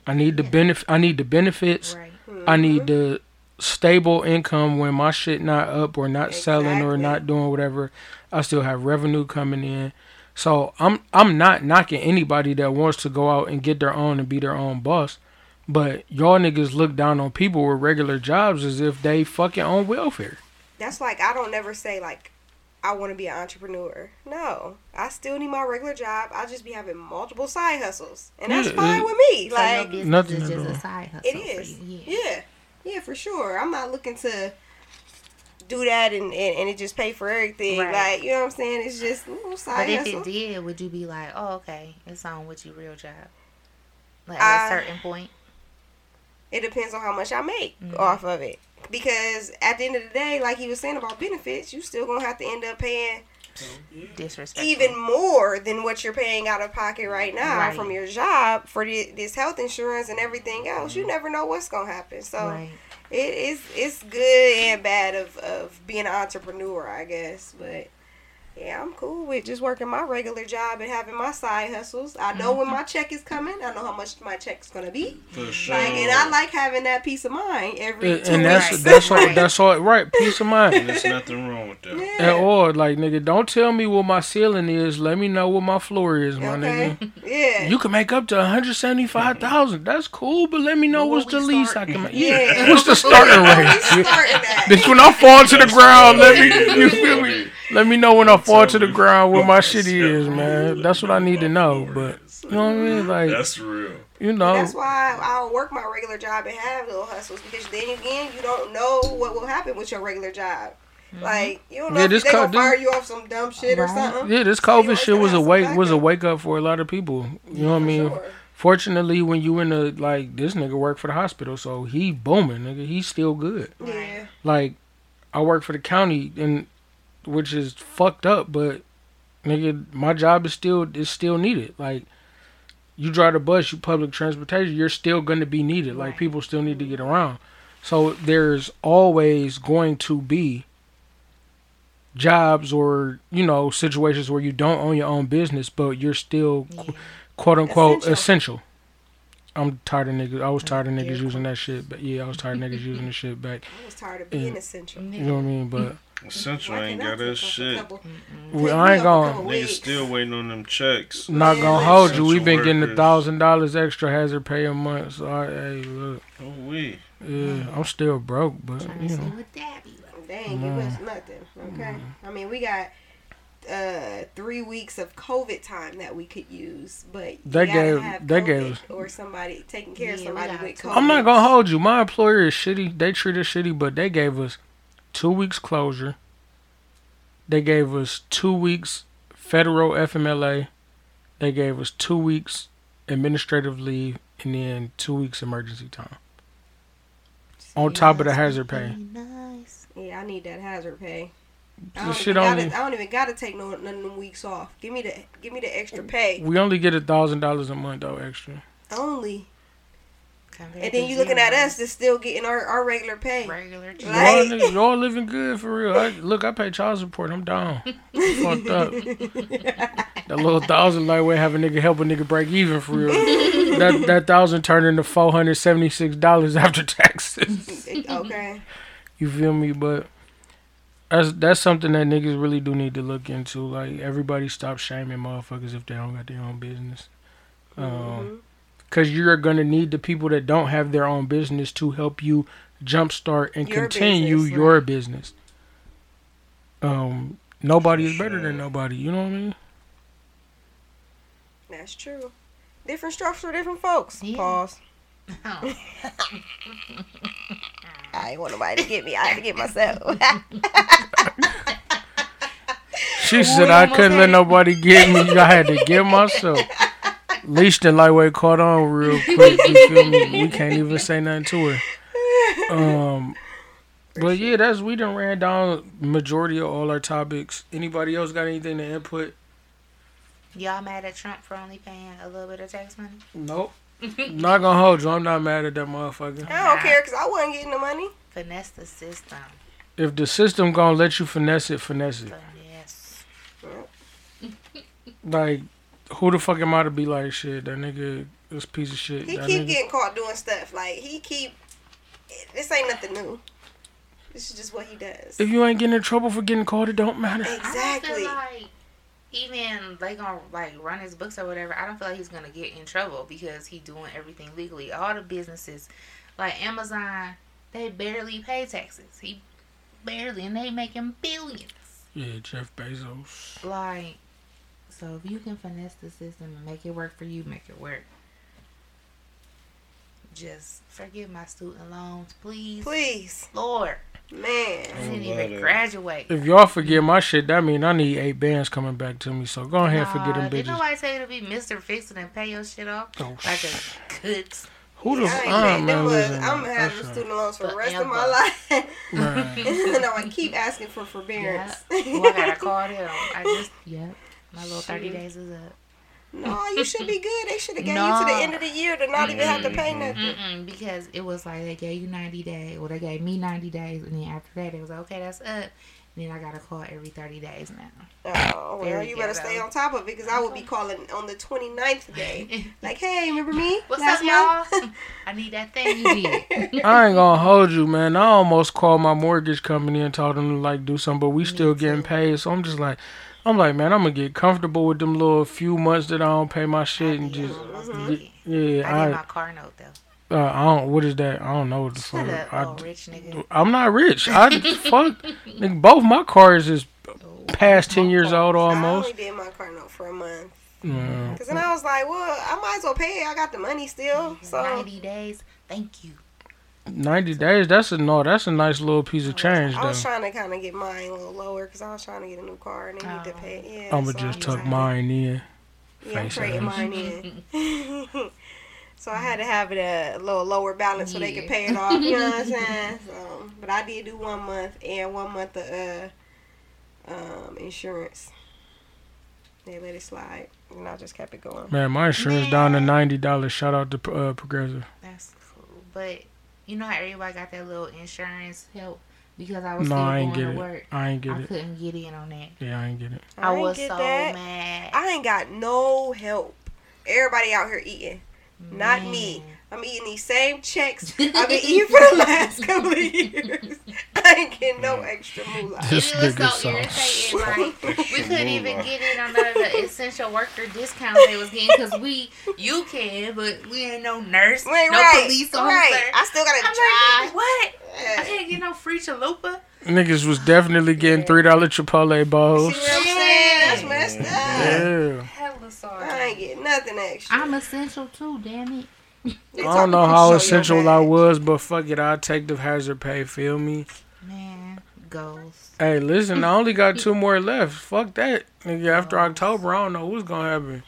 I need the benefit. I need the benefits. Right. I need the stable income when my shit not up or not selling or not doing whatever. I still have revenue coming in. So I'm I'm not knocking anybody that wants to go out and get their own and be their own boss. But y'all niggas look down on people with regular jobs as if they fucking on welfare. That's like I don't never say like I want to be an entrepreneur. No, I still need my regular job. I just be having multiple side hustles, and that's Yeah, fine it- with me. So like your business nothing is just a side hustle. It is. For you. Yeah. Yeah. Yeah. for sure. I'm not looking to do that and, and, and it just pay for everything. Right. Like, you know what I'm saying? It's just a little side But if hustle. it did, would you be like, oh, okay, it's on with your real job? Like at a Uh, certain point? It depends on how much I make Mhm. off of it. Because at the end of the day, like he was saying about benefits, you still gonna have to end up paying Disrespectful. even more than what you're paying out of pocket right now Right. from your job for the, this health insurance and everything else. You mm-hmm. never know what's gonna happen. So Right. it is it's good and bad of, of being an entrepreneur, I guess. But yeah, I'm cool with just working my regular job and having my side hustles. I know mm-hmm. when my check is coming. I know how much my check's gonna be. For sure. Like, and I like having that peace of mind every And, two and that's weeks. that's all Right. that's all right. Peace of mind. There's nothing wrong with that. yeah. And or like nigga, don't tell me what my ceiling is. Let me know what my floor is, my okay. nigga. Yeah. You can make up to one hundred seventy five thousand. That's cool, but let me know But what's the we least start- I can make. Yeah. Yeah, what's the starting rate? starting at. Bitch, when I fall to the ground, let me you feel me. Let me know when I fall to the ground where my shit is, man. That's what I need to know. But you know what I mean? Like That's real. you know, That's why I'll work my regular job and have little hustles because then again, you don't know what will happen with your regular job. Mm-hmm. Like you don't know Yeah, if this they gonna co- fire you off some dumb shit or something. yeah, this COVID always shit was a wake was a wake up for a lot of people. You know what I mean? sure. Fortunately, when you in the like this nigga worked for the hospital, so he booming, nigga. He's still good. Yeah. like I work for the county and which is fucked up, but nigga, my job is still is still needed. Like you drive the bus, you public transportation, you're still gonna be needed. Like people still need to get around. So there's always going to be jobs or you know situations where you don't own your own business, but you're still Yeah. qu- quote unquote Essential. essential. I'm tired of niggas. I was tired of niggas cool. using that shit, but yeah, I was tired of niggas using the shit back. I was tired of being Yeah. essential. You know what I mean? But Essential ain't got that take off a shit. we, take I ain't off a gonna. Niggas still waiting on them checks. Not Man, gonna like hold you. We've essential been getting a thousand dollars extra hazard pay a month. So I, hey, look, Oh we. yeah, I'm still broke, but you know, what that be like. They ain't give us nothing. Okay. I mean, we got uh three weeks of COVID time that we could use, but you They gave- have they COVID gave us- or somebody taking care of Yeah, we somebody got with. COVID. I'm not gonna hold you. My employer is shitty. They treat us shitty, but they gave us two weeks closure. They gave us two weeks federal FMLA. They gave us two weeks administrative leave, and then two weeks emergency time on top of the hazard pay. Nice. Yeah, I need that hazard pay. I The don't, shit even gotta, only I don't even gotta take no none of them weeks off. Give me the give me the extra pay we only get a thousand dollars a month though extra. only. Compared And then to you looking at us that's still getting our, our regular pay. regular. cheese. Y'all, Right. niggas, y'all living good for real. I, look, I pay child support. I'm down. Fucked up. That little thousand lightweight have a nigga help a nigga break even for real. that that thousand turned into four hundred seventy six dollars after taxes. okay. You feel me? But that's that's something that niggas really do need to look into. Like everybody stop shaming motherfuckers if they don't got their own business. Um, cause you're gonna need the people that don't have their own business to help you jumpstart and Your continue business, your business. Um, nobody is better than nobody. You know what I mean? That's true. Different strokes for different folks. Yeah. Pause. Oh. I ain't want nobody to get me. I had to get myself. She said I couldn't let nobody get me. I had to get myself. Leashed and lightweight caught on real quick. You feel me? We can't even say nothing to her. Um, but yeah, that's we done ran down majority of all our topics. Anybody else got anything to input? Y'all mad at Trump for only paying a little bit of tax money? Nope. not gonna hold you. I'm not mad at that motherfucker. I don't care because I wasn't getting the money. Finesse the system. If the system gonna let you finesse it, finesse it. Finesse. Like, who the fuck am I to be like shit? That nigga, this piece of shit. He that keep nigga- getting caught doing stuff. Like he keep. This ain't nothing new. This is just what he does. If you ain't getting in trouble for getting caught, it don't matter. I don't Exactly. feel like even they gonna like run his books or whatever. I don't feel like he's gonna get in trouble because he doing everything legally. All the businesses, like Amazon, they barely pay taxes. He barely, and they making billions. Yeah, Jeff Bezos. Like, so if you can finesse the system and make it work for you, make it work. Just forgive my student loans, please. Please, Lord, I man. didn't even graduate. If y'all forget my shit, that mean I need eight bands coming back to me. So go ahead and forget them Nah, Did bitches. nobody tell you to be Mr. Fixing and pay your shit off? Oh, Like sh- a cooks. Who the I f- ain't paying them man, was, listen, I'm man, having that's student loans for the rest of my life. Man. no, I keep asking for Yeah. forbearance. well, I gotta call them. I just, yep. My little 30 days is up. no, you should be good. They should have gave you to the end of the year to not even have to pay nothing. Mm-mm, because it was like they gave you 90 days. Well, they gave me 90 days. And then after that, it was like, okay, that's up. And then I gotta call every 30 days now. Oh, well, you better stay on top of it because I would be uh-huh. calling on the 29th day. Like, hey, remember me? What's Last up, y'all? I need that thing you did. I ain't gonna hold you, man. I almost called my mortgage company and told them to like do something, but we still getting paid. So I'm just like, I'm like, man, I'm gonna get comfortable with them little few months that I don't pay my shit and Yeah, just, almost did yeah, I I, my car note though. uh, I don't. What is that? I don't know what the Shut fuck. up, I, little rich nigga. I'm not rich. I fuck. Nigga, both my cars is past ten years old almost. I almost. only did my car note for a month. Yeah. Because then I was like, well, I might as well pay it. I got the money still. So, 90 days. Thank you. Ninety days. That's a no. That's a nice little piece of change I was though. trying to kind of get mine a little lower because I was trying to get a new car and they need to Oh. pay. Yeah, I'ma so just I tuck mine in. Yeah, I'm trading mine in. so I had to have it a little lower balance so they could pay it off. You know what I'm saying? So, but I did do one month and one month of uh, um, insurance. They let it slide, and I just kept it going. Man, my insurance down to ninety dollars. Shout out to uh, Progressive. That's cool. But you know how everybody got that little insurance help because I was No, still I ain't going get to it. work. I ain't get I it. I couldn't get in on that. Yeah, I ain't get it. I, ain't was so that. mad. I ain't got no help. Everybody out here eating. Not me. Man. I'm uh-huh. eating these same checks I've been eating for the last couple of years. I ain't getting no mm. extra moolah. This it was nigga so sauce. irritating. Like we couldn't even get in on none of the essential worker discounts they was getting because we you can, but we ain't no nurse, Wait, no right, police officer. right. I still gotta I'm drive. like, what? I can't get no free chalupa. Niggas was definitely getting three dollar Chipotle See bowls. what I'm saying? That's messed up. Yeah. Hella sorry. I ain't getting nothing extra. I'm essential too, damn it. They I don't know how essential I was, but fuck it, I'll take the hazard pay. Feel me? Man, goals. Hey, listen, I only got two more left. Fuck that, nigga. After October, I don't know what's gonna happen.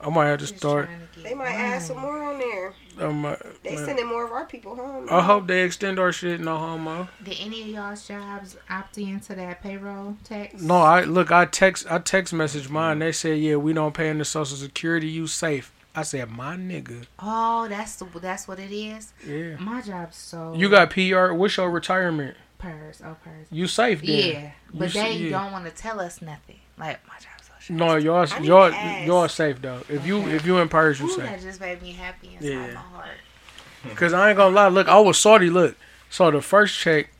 I might have to start. to They might add some more on there. I might, They man. sending more of our people home. I hope they extend our shit. No homo. Did any of y'all's jobs opt into that payroll tax? No, I look. I text. I text message mine. They said, yeah, we don't pay into Social Security. You safe. I said, my nigga. Oh, that's the that's what it is. Yeah. My job's so. You got PR. What's your retirement? purse. Oh, purse. You safe then? Yeah, but You they s- yeah. don't want to tell us nothing. Like my job's so shit. No, y'all, I need y'all, y'all safe though. If you, if you in Paris, you Ooh, safe. that just made me happy inside Yeah. my heart. Cause I ain't gonna lie. Look, I was salty. Look, so the first check,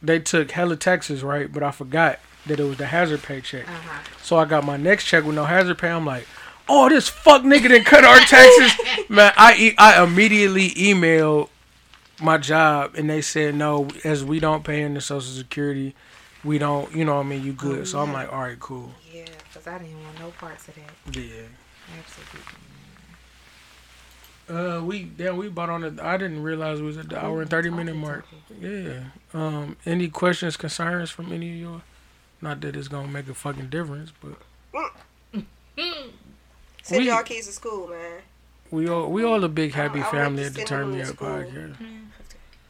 they took hella taxes, right? But I forgot that it was the hazard pay check. Uh-huh. So I got my next check with no hazard pay. I'm like, oh, this fuck nigga didn't cut our taxes. Man, I e- I immediately emailed my job and they said no, as we don't pay into Social Security, we don't. You know what I mean? You good? so I'm like, all right, cool. Yeah, because I didn't want no parts of that. Yeah. Absolutely. Uh, we damn we bought on it. I didn't realize it was at the hour and thirty minute mark. Yeah. Um. Any questions, concerns from any of you? Not that it's gonna make a fucking difference, but Send we- y'all kids to school, man. we all we all a big happy I family just at the send Turn them Me to Up podcast.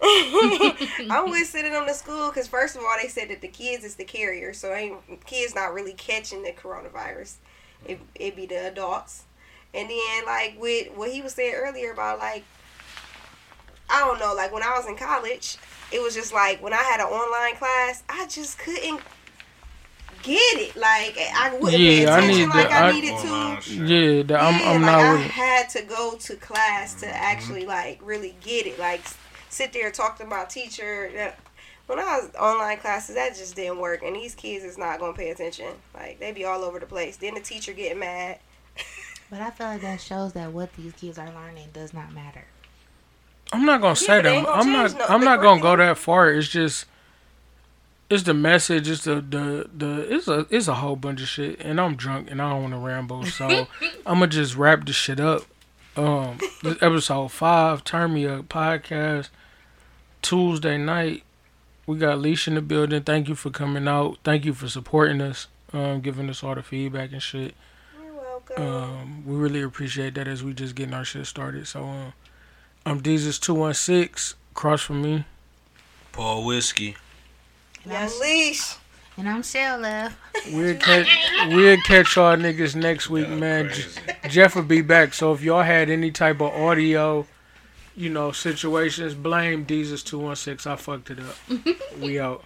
Mm. I'm with sending them to school because first of all, they said that the kids is the carrier, so ain't kids not really catching the coronavirus. It it be the adults, and then like with what he was saying earlier about like, I don't know, like when I was in college, it was just like when I had an online class, I just couldn't get it. Like I wouldn't pay Yeah, I attention need like the- I, I- needed to. Yeah, the, I'm Yeah, I'm like not I with it. had to go to class to mm-hmm. actually like really get it. Like sit there and talk to my teacher. When I was online classes, that just didn't work. And these kids is not gonna pay attention. Like they be all over the place. Then the teacher getting mad. But I feel like that shows that what these kids are learning does not matter. I'm not gonna say that. gonna I'm not. no- I'm not gonna go that far. It's just. It's the message. It's the the the. It's a it's a whole bunch of shit, and I'm drunk and I don't want to ramble. So I'm gonna just wrap this shit up. Um, this episode five, Turn Me Up podcast, Tuesday night. We got Leash in the building. Thank you for coming out. Thank you for supporting us. Um, giving us all the feedback and shit. You're welcome. Um, we really appreciate that as we just getting our shit started. So, um, I'm Jesus two one six. Cross from me. Paul Whiskey. And I'm, leash. and I'm Shell Love. We'll catch we'll catch y'all niggas next week, man. J- Jeff will be back. So if y'all had any type of audio, you know, situations, blame Jesus two one six. I fucked it up. we out.